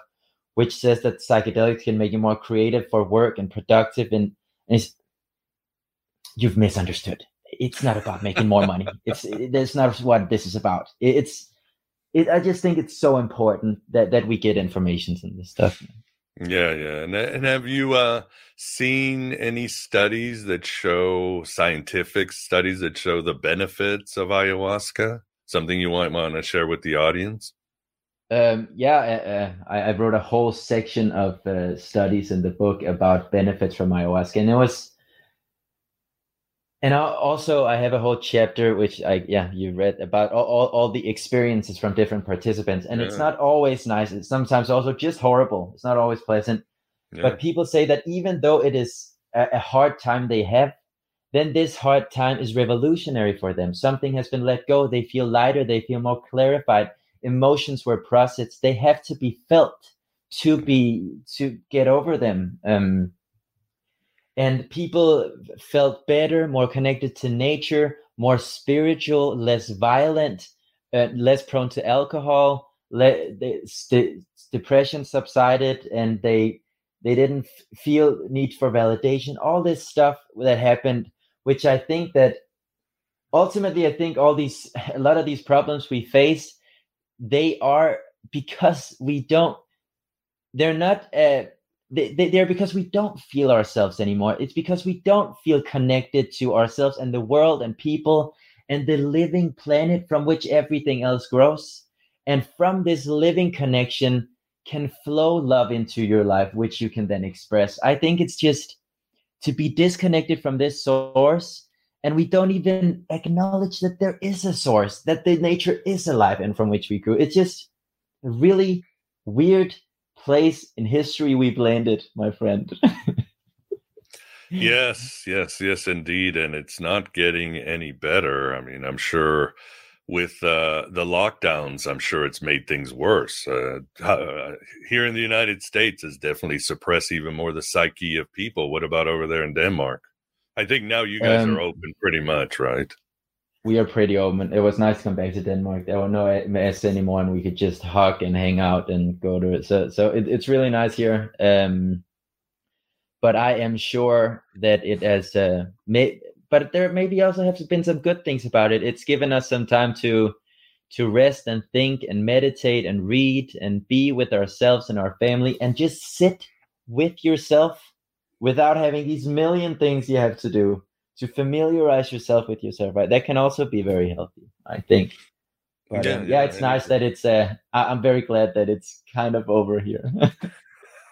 which says that psychedelics can make you more creative for work and productive and, and you've misunderstood. It's not about making more money. It's it, that's not what this is about. It, it's it, i just think it's so important that that we get information and this stuff yeah, yeah. And, and have you uh, seen any studies that show scientific studies that show the benefits of ayahuasca? Something you might want to share with the audience? Um, yeah, uh, uh, I, I, wrote a whole section of uh, studies in the book about benefits from ayahuasca, and it was and also I have a whole chapter which I yeah you read about all, all, all the experiences from different participants. And yeah. it's not always nice. It's sometimes also just horrible. It's not always pleasant. Yeah. but people say that even though it is a, a hard time they have then this hard time is revolutionary for them. Something has been let go. They feel lighter. They feel more clarified. Emotions were processed. They have to be felt to be to get over them. Um and people felt better, more connected to nature, more spiritual, less violent, uh, less prone to alcohol. Le- the, st- depression subsided, and they they didn't f- feel need for validation. All this stuff that happened, which I think that ultimately, I think all these a lot of these problems we face, they are because we don't. They're not. Uh, they, they, they're because we don't feel ourselves anymore. It's because we don't feel connected to ourselves and the world and people and the living planet from which everything else grows. And from this living connection can flow love into your life, which you can then express. I think it's just to be disconnected from this source and we don't even acknowledge that there is a source, that the nature is alive and from which we grew. It's just really weird place in history we've landed, my friend. yes, yes, yes, indeed. And it's not getting any better. I mean, I'm sure with uh, the lockdowns, I'm sure it's made things worse. Uh, uh, here in the United States, has definitely suppressed even more the psyche of people. What about over there in Denmark? I think now you guys um, are open pretty much, right? We are pretty open. It was nice to come back to Denmark. There were no mess anymore, and we could just hug and hang out and go to it. So, so it, it's really nice here. Um, but I am sure that it has uh, made. But there maybe also have been some good things about it. It's given us some time to to rest and think and meditate and read and be with ourselves and our family and just sit with yourself without having these million things you have to do to familiarize yourself with yourself, right? That can also be very healthy, I think. But, yeah, um, yeah, yeah, it's nice that it's. Uh, I, am very glad that it's kind of over here.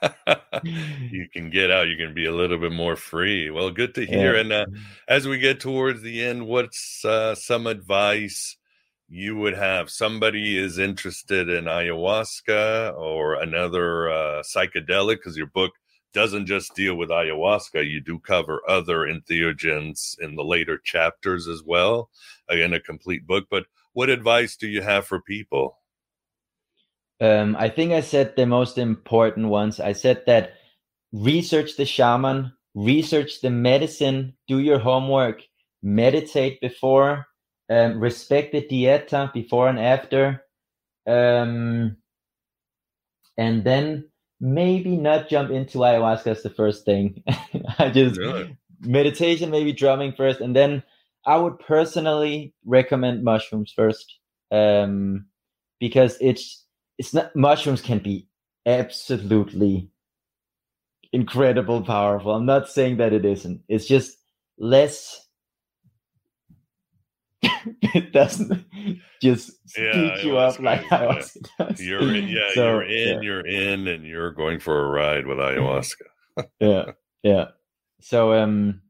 you can get out. You can be a little bit more free. Well, good to hear. Yeah. And uh, as we get towards the end, what's uh, some advice you would have? Somebody is interested in ayahuasca or another uh, psychedelic, because your book doesn't just deal with ayahuasca. You do cover other entheogens in the later chapters as well, in a complete book. But what advice do you have for people? Um, I think I said the most important ones. I said that research the shaman, research the medicine, do your homework, meditate before, um, respect the dieta before and after, um, and then maybe not jump into ayahuasca as the first thing. I just really? meditation, maybe drumming first, and then I would personally recommend mushrooms first, um, because it's it's not mushrooms can be absolutely incredible powerful. I'm not saying that it isn't. It's just less it doesn't just Yeah, you up ayahuasca like is, yeah. does. You're in, yeah, So, you're in, yeah. you're in, and you're going for a ride with ayahuasca. yeah yeah so um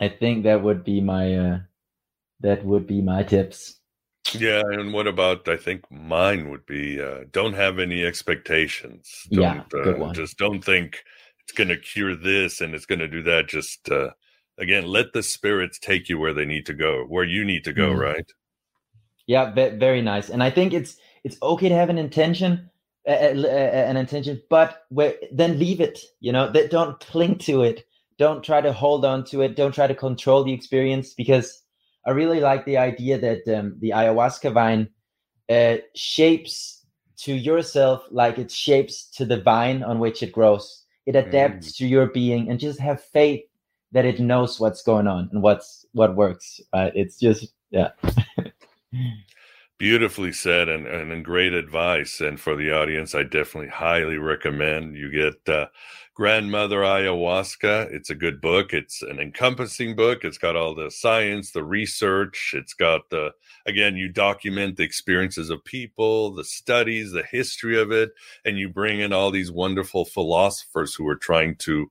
i think that would be my uh that would be my tips Yeah, and what about? I think mine would be uh, don't have any expectations. Don't, Yeah, good uh, one. Just don't think it's going to cure this and it's going to do that. Just uh, again, let the spirits take you where they need to go, where you need to go. Mhm. Right? yeah ve- very nice and i think it's it's okay to have an intention uh, uh, uh, an intention but where, then leave it you know that don't cling to it don't try to hold on to it don't try to control the experience because i really like the idea that um, the ayahuasca vine uh, shapes to yourself like it shapes to the vine on which it grows it adapts to your being and just have faith that it knows what's going on and what's what works right it's just yeah Beautifully said and, and great advice. And for the audience, I definitely highly recommend you get uh, Grandmother Ayahuasca. It's a good book. It's an encompassing book. It's got all the science, the research. It's got the, again, you document the experiences of people, the studies, the history of it, and you bring in all these wonderful philosophers who are trying to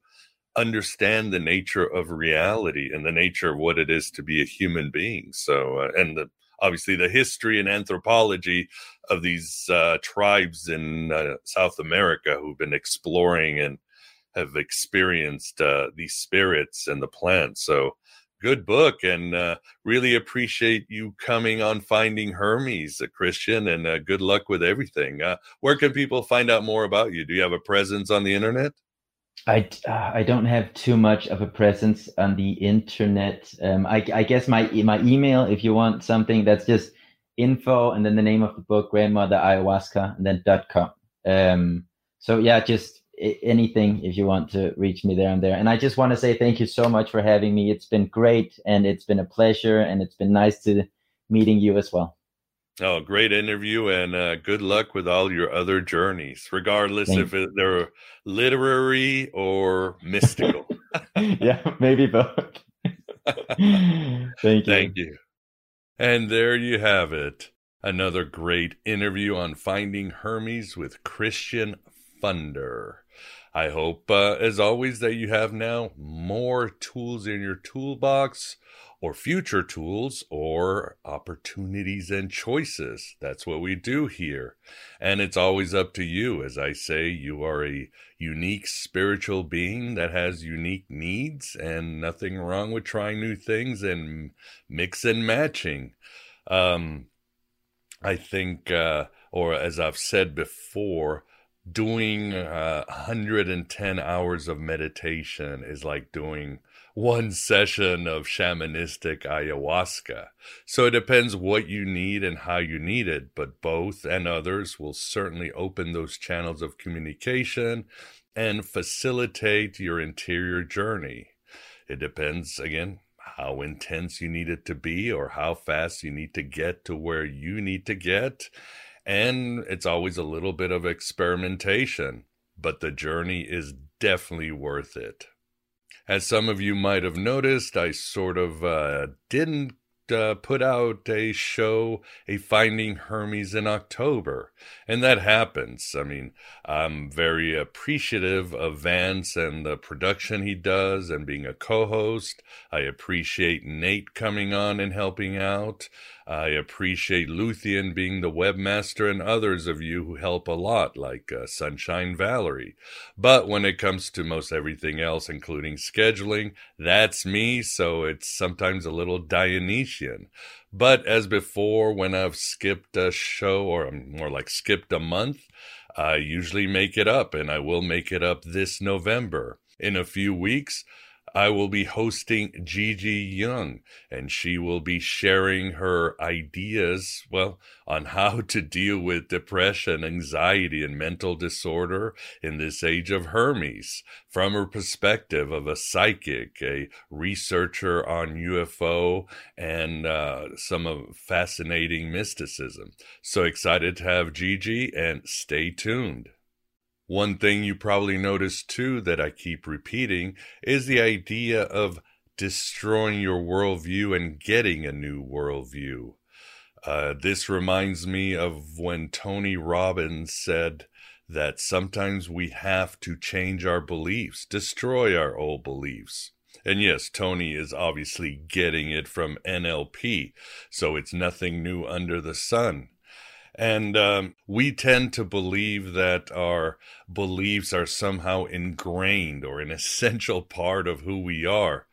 understand the nature of reality and the nature of what it is to be a human being. So, uh, and the, obviously the history and anthropology of these uh, tribes in uh, South America who've been exploring and have experienced uh, these spirits and the plants. So, good book, and uh, really appreciate you coming on Finding Hermes, uh, Christian, and good luck with everything. Where can people find out more about you? Do you have a presence on the internet? I, uh, I don't have too much of a presence on the internet. Um, I, I guess my my email, if you want something, that's just info and then the name of the book, Grandmother Ayahuasca, and then dot com. Um, so yeah, just anything if you want to reach me there and there. And I just want to say thank you so much for having me. It's been great and it's been a pleasure and it's been nice to meeting you as well. Oh, great interview, and uh, good luck with all your other journeys, regardless Thank- if it, they're literary or mystical. yeah, maybe both. thank you. Thank you. And there you have it. Another great interview on Finding Hermes with Christian Funder. I hope, uh, as always, that you have now more tools in your toolbox or future tools or opportunities and choices. That's what we do here. And it's always up to you. As I say, you are a unique spiritual being that has unique needs, and nothing wrong with trying new things and mix and matching. Um, I think, uh, or as I've said before, doing uh, 110 hours of meditation is like doing one session of shamanistic ayahuasca. So it depends what you need and how you need it, but both and others will certainly open those channels of communication and facilitate your interior journey. It depends, again, how intense you need it to be or how fast you need to get to where you need to get. And it's always a little bit of experimentation, but the journey is definitely worth it. As some of you might have noticed, I sort of uh, didn't uh, put out a show, a Finding Hermes in October. And that happens. I mean, I'm very appreciative of Vance and the production he does and being a co host. I appreciate Nate coming on and helping out. I appreciate Luthien being the webmaster and others of you who help a lot, like uh, Sunshine Valerie. But when it comes to most everything else, including scheduling, that's me, so it's sometimes a little Dionysian. But as before, when I've skipped a show, or more like skipped a month, I usually make it up, and I will make it up this November. In a few weeks, I will be hosting Gigi Young, and she will be sharing her ideas, well, on how to deal with depression, anxiety, and mental disorder in this age of Hermes from her perspective of a psychic, a researcher on UFO, and uh, some of fascinating mysticism. So excited to have Gigi, and stay tuned. One thing you probably noticed too that I keep repeating is the idea of destroying your worldview and getting a new worldview. Uh, this reminds me of when Tony Robbins said that sometimes we have to change our beliefs, destroy our old beliefs. And yes, Tony is obviously getting it from NLP, so it's nothing new under the sun. And um, we tend to believe that our beliefs are somehow ingrained or an essential part of who we are.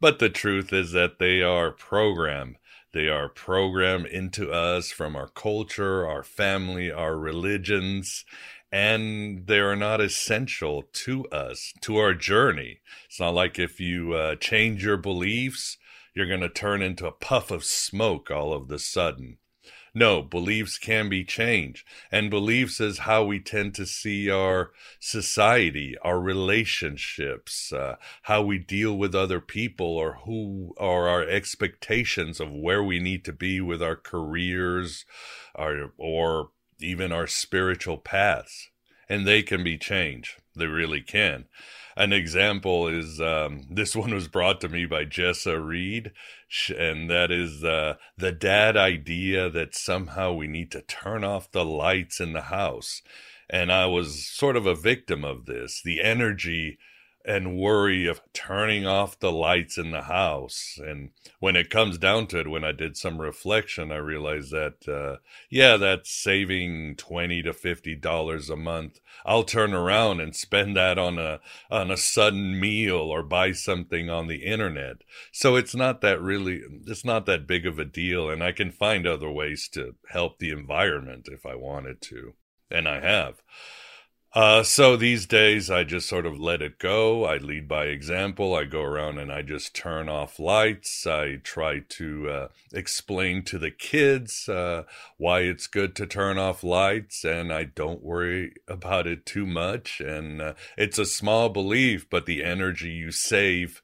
But the truth is that they are programmed. They are programmed into us from our culture, our family, our religions, and they are not essential to us, to our journey. It's not like if you uh, change your beliefs, you're going to turn into a puff of smoke all of the sudden. No, beliefs can be changed. And beliefs is how we tend to see our society, our relationships, uh, how we deal with other people, or who are our expectations of where we need to be with our careers, our, or even our spiritual paths. And they can be changed. They really can. An example is um, this one was brought to me by Jessa Reed, and that is uh, the dad idea that somehow we need to turn off the lights in the house. And I was sort of a victim of this. The energy and worry of turning off the lights in the house. And when it comes down to it, when I did some reflection, I realized that, uh, yeah, that's saving 20 to $50 a month. I'll turn around and spend that on a, on a sudden meal or buy something on the internet. So it's not that really, it's not that big of a deal. And I can find other ways to help the environment if I wanted to. And I have. Uh, so these days, I just sort of let it go. I lead by example. I go around and I just turn off lights. I try to uh, explain to the kids uh, why it's good to turn off lights, and I don't worry about it too much. And uh, it's a small belief, but the energy you save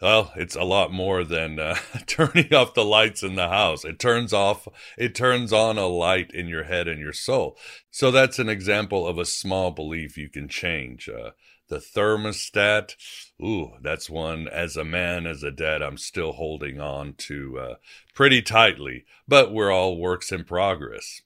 well, it's a lot more than uh, turning off the lights in the house. It turns off, it turns on a light in your head and your soul. So that's an example of a small belief you can change. Uh, the thermostat, ooh, that's one as a man, as a dad, I'm still holding on to uh, pretty tightly, but we're all works in progress.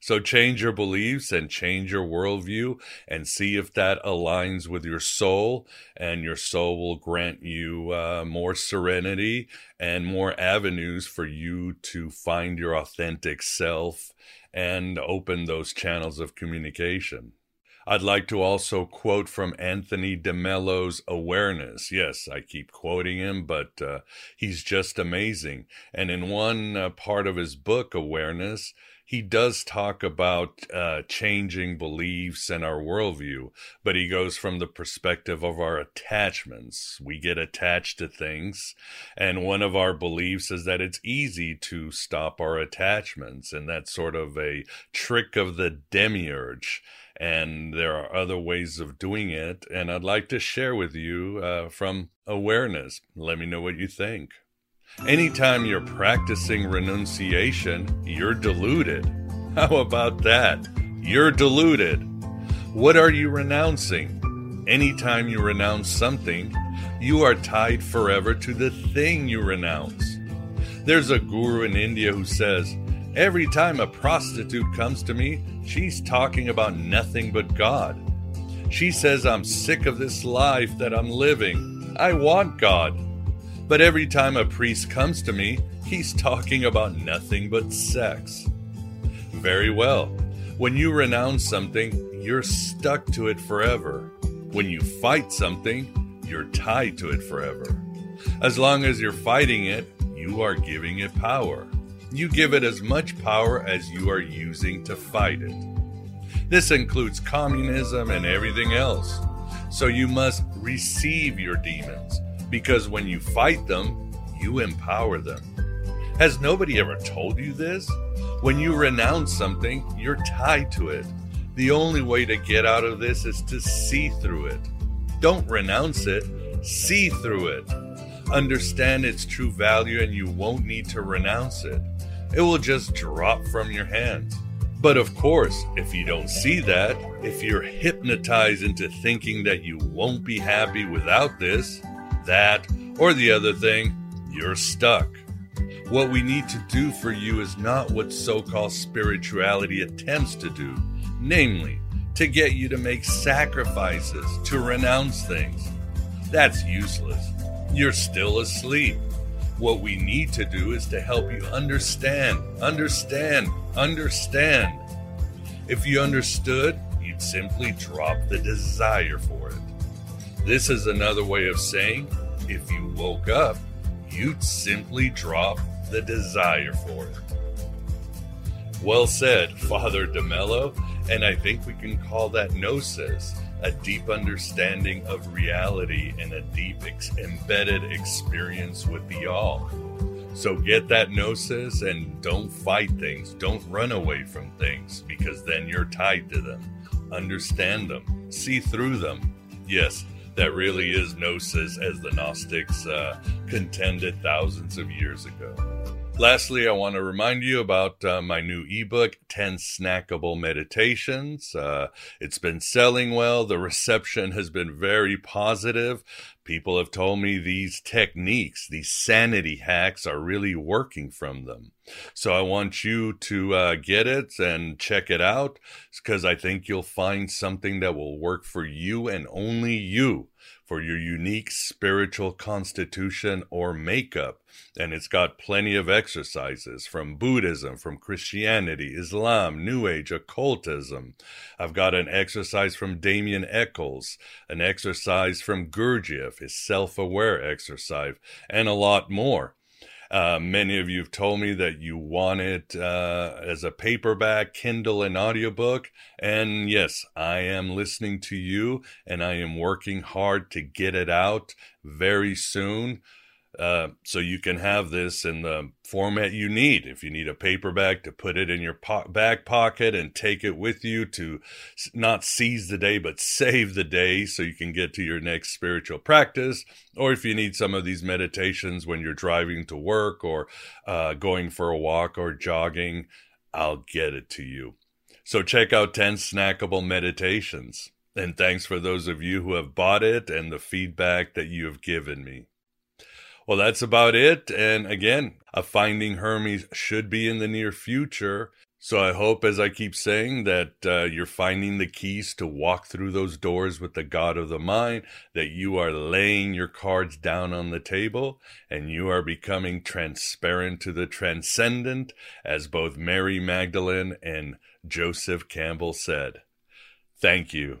So change your beliefs and change your worldview and see if that aligns with your soul, and your soul will grant you uh, more serenity and more avenues for you to find your authentic self and open those channels of communication. I'd like to also quote from Anthony DeMello's Awareness. Yes, I keep quoting him, but uh, he's just amazing. And in one uh, part of his book, Awareness, he does talk about uh, changing beliefs and our worldview, but he goes from the perspective of our attachments. We get attached to things, and one of our beliefs is that it's easy to stop our attachments, and that's sort of a trick of the demiurge. And there are other ways of doing it, and I'd like to share with you uh, from awareness. Let me know what you think. Anytime you're practicing renunciation, you're deluded. How about that? You're deluded. What are you renouncing? Anytime you renounce something, you are tied forever to the thing you renounce. There's a guru in India who says, Every time a prostitute comes to me, she's talking about nothing but God. She says, I'm sick of this life that I'm living. I want God. But every time a priest comes to me, he's talking about nothing but sex. Very well. When you renounce something, you're stuck to it forever. When you fight something, you're tied to it forever. As long as you're fighting it, you are giving it power. You give it as much power as you are using to fight it. This includes communism and everything else. So you must receive your demons because when you fight them, you empower them. Has nobody ever told you this? When you renounce something, you're tied to it. The only way to get out of this is to see through it. Don't renounce it, see through it. Understand its true value, and you won't need to renounce it. It will just drop from your hands. But of course, if you don't see that, if you're hypnotized into thinking that you won't be happy without this, that Or the other thing, you're stuck. What we need to do for you is not what so called spirituality attempts to do, namely, to get you to make sacrifices, to renounce things. That's useless. You're still asleep. What we need to do is to help you understand, understand, understand. If you understood, you'd simply drop the desire for it. This is another way of saying if you woke up, you'd simply drop the desire for it. Well said, Father DeMello, and I think we can call that gnosis, a deep understanding of reality and a deep ex- embedded experience with the all. So get that gnosis and don't fight things. Don't run away from things because then you're tied to them. Understand them, see through them. Yes, that really is gnosis as the Gnostics uh, contended thousands of years ago. Lastly, I want to remind you about uh, my new ebook, 10 Snackable Meditations. Uh, it's been selling well. The reception has been very positive. People have told me these techniques, these sanity hacks, are really working from them. So I want you to uh, get it and check it out because I think you'll find something that will work for you and only you for your unique spiritual constitution or makeup. And it's got plenty of exercises from Buddhism, from Christianity, Islam, New Age, occultism. I've got an exercise from Damien Echols, an exercise from Gurdjieff, his self aware exercise, and a lot more. Uh, many of you have told me that you want it uh, as a paperback, Kindle, and audiobook. And yes, I am listening to you and I am working hard to get it out very soon. Uh, so you can have this in the format you need. If you need a paperback to put it in your po- back pocket and take it with you to not seize the day, but save the day so you can get to your next spiritual practice. Or if you need some of these meditations when you're driving to work or uh, going for a walk or jogging, I'll get it to you. So check out 10 snackable meditations. And thanks for those of you who have bought it and the feedback that you have given me. Well, that's about it. And again, a Finding Hermes should be in the near future. So I hope, as I keep saying, that uh, you're finding the keys to walk through those doors with the God of the mind, that you are laying your cards down on the table, and you are becoming transparent to the transcendent, as both Mary Magdalene and Joseph Campbell said. Thank you.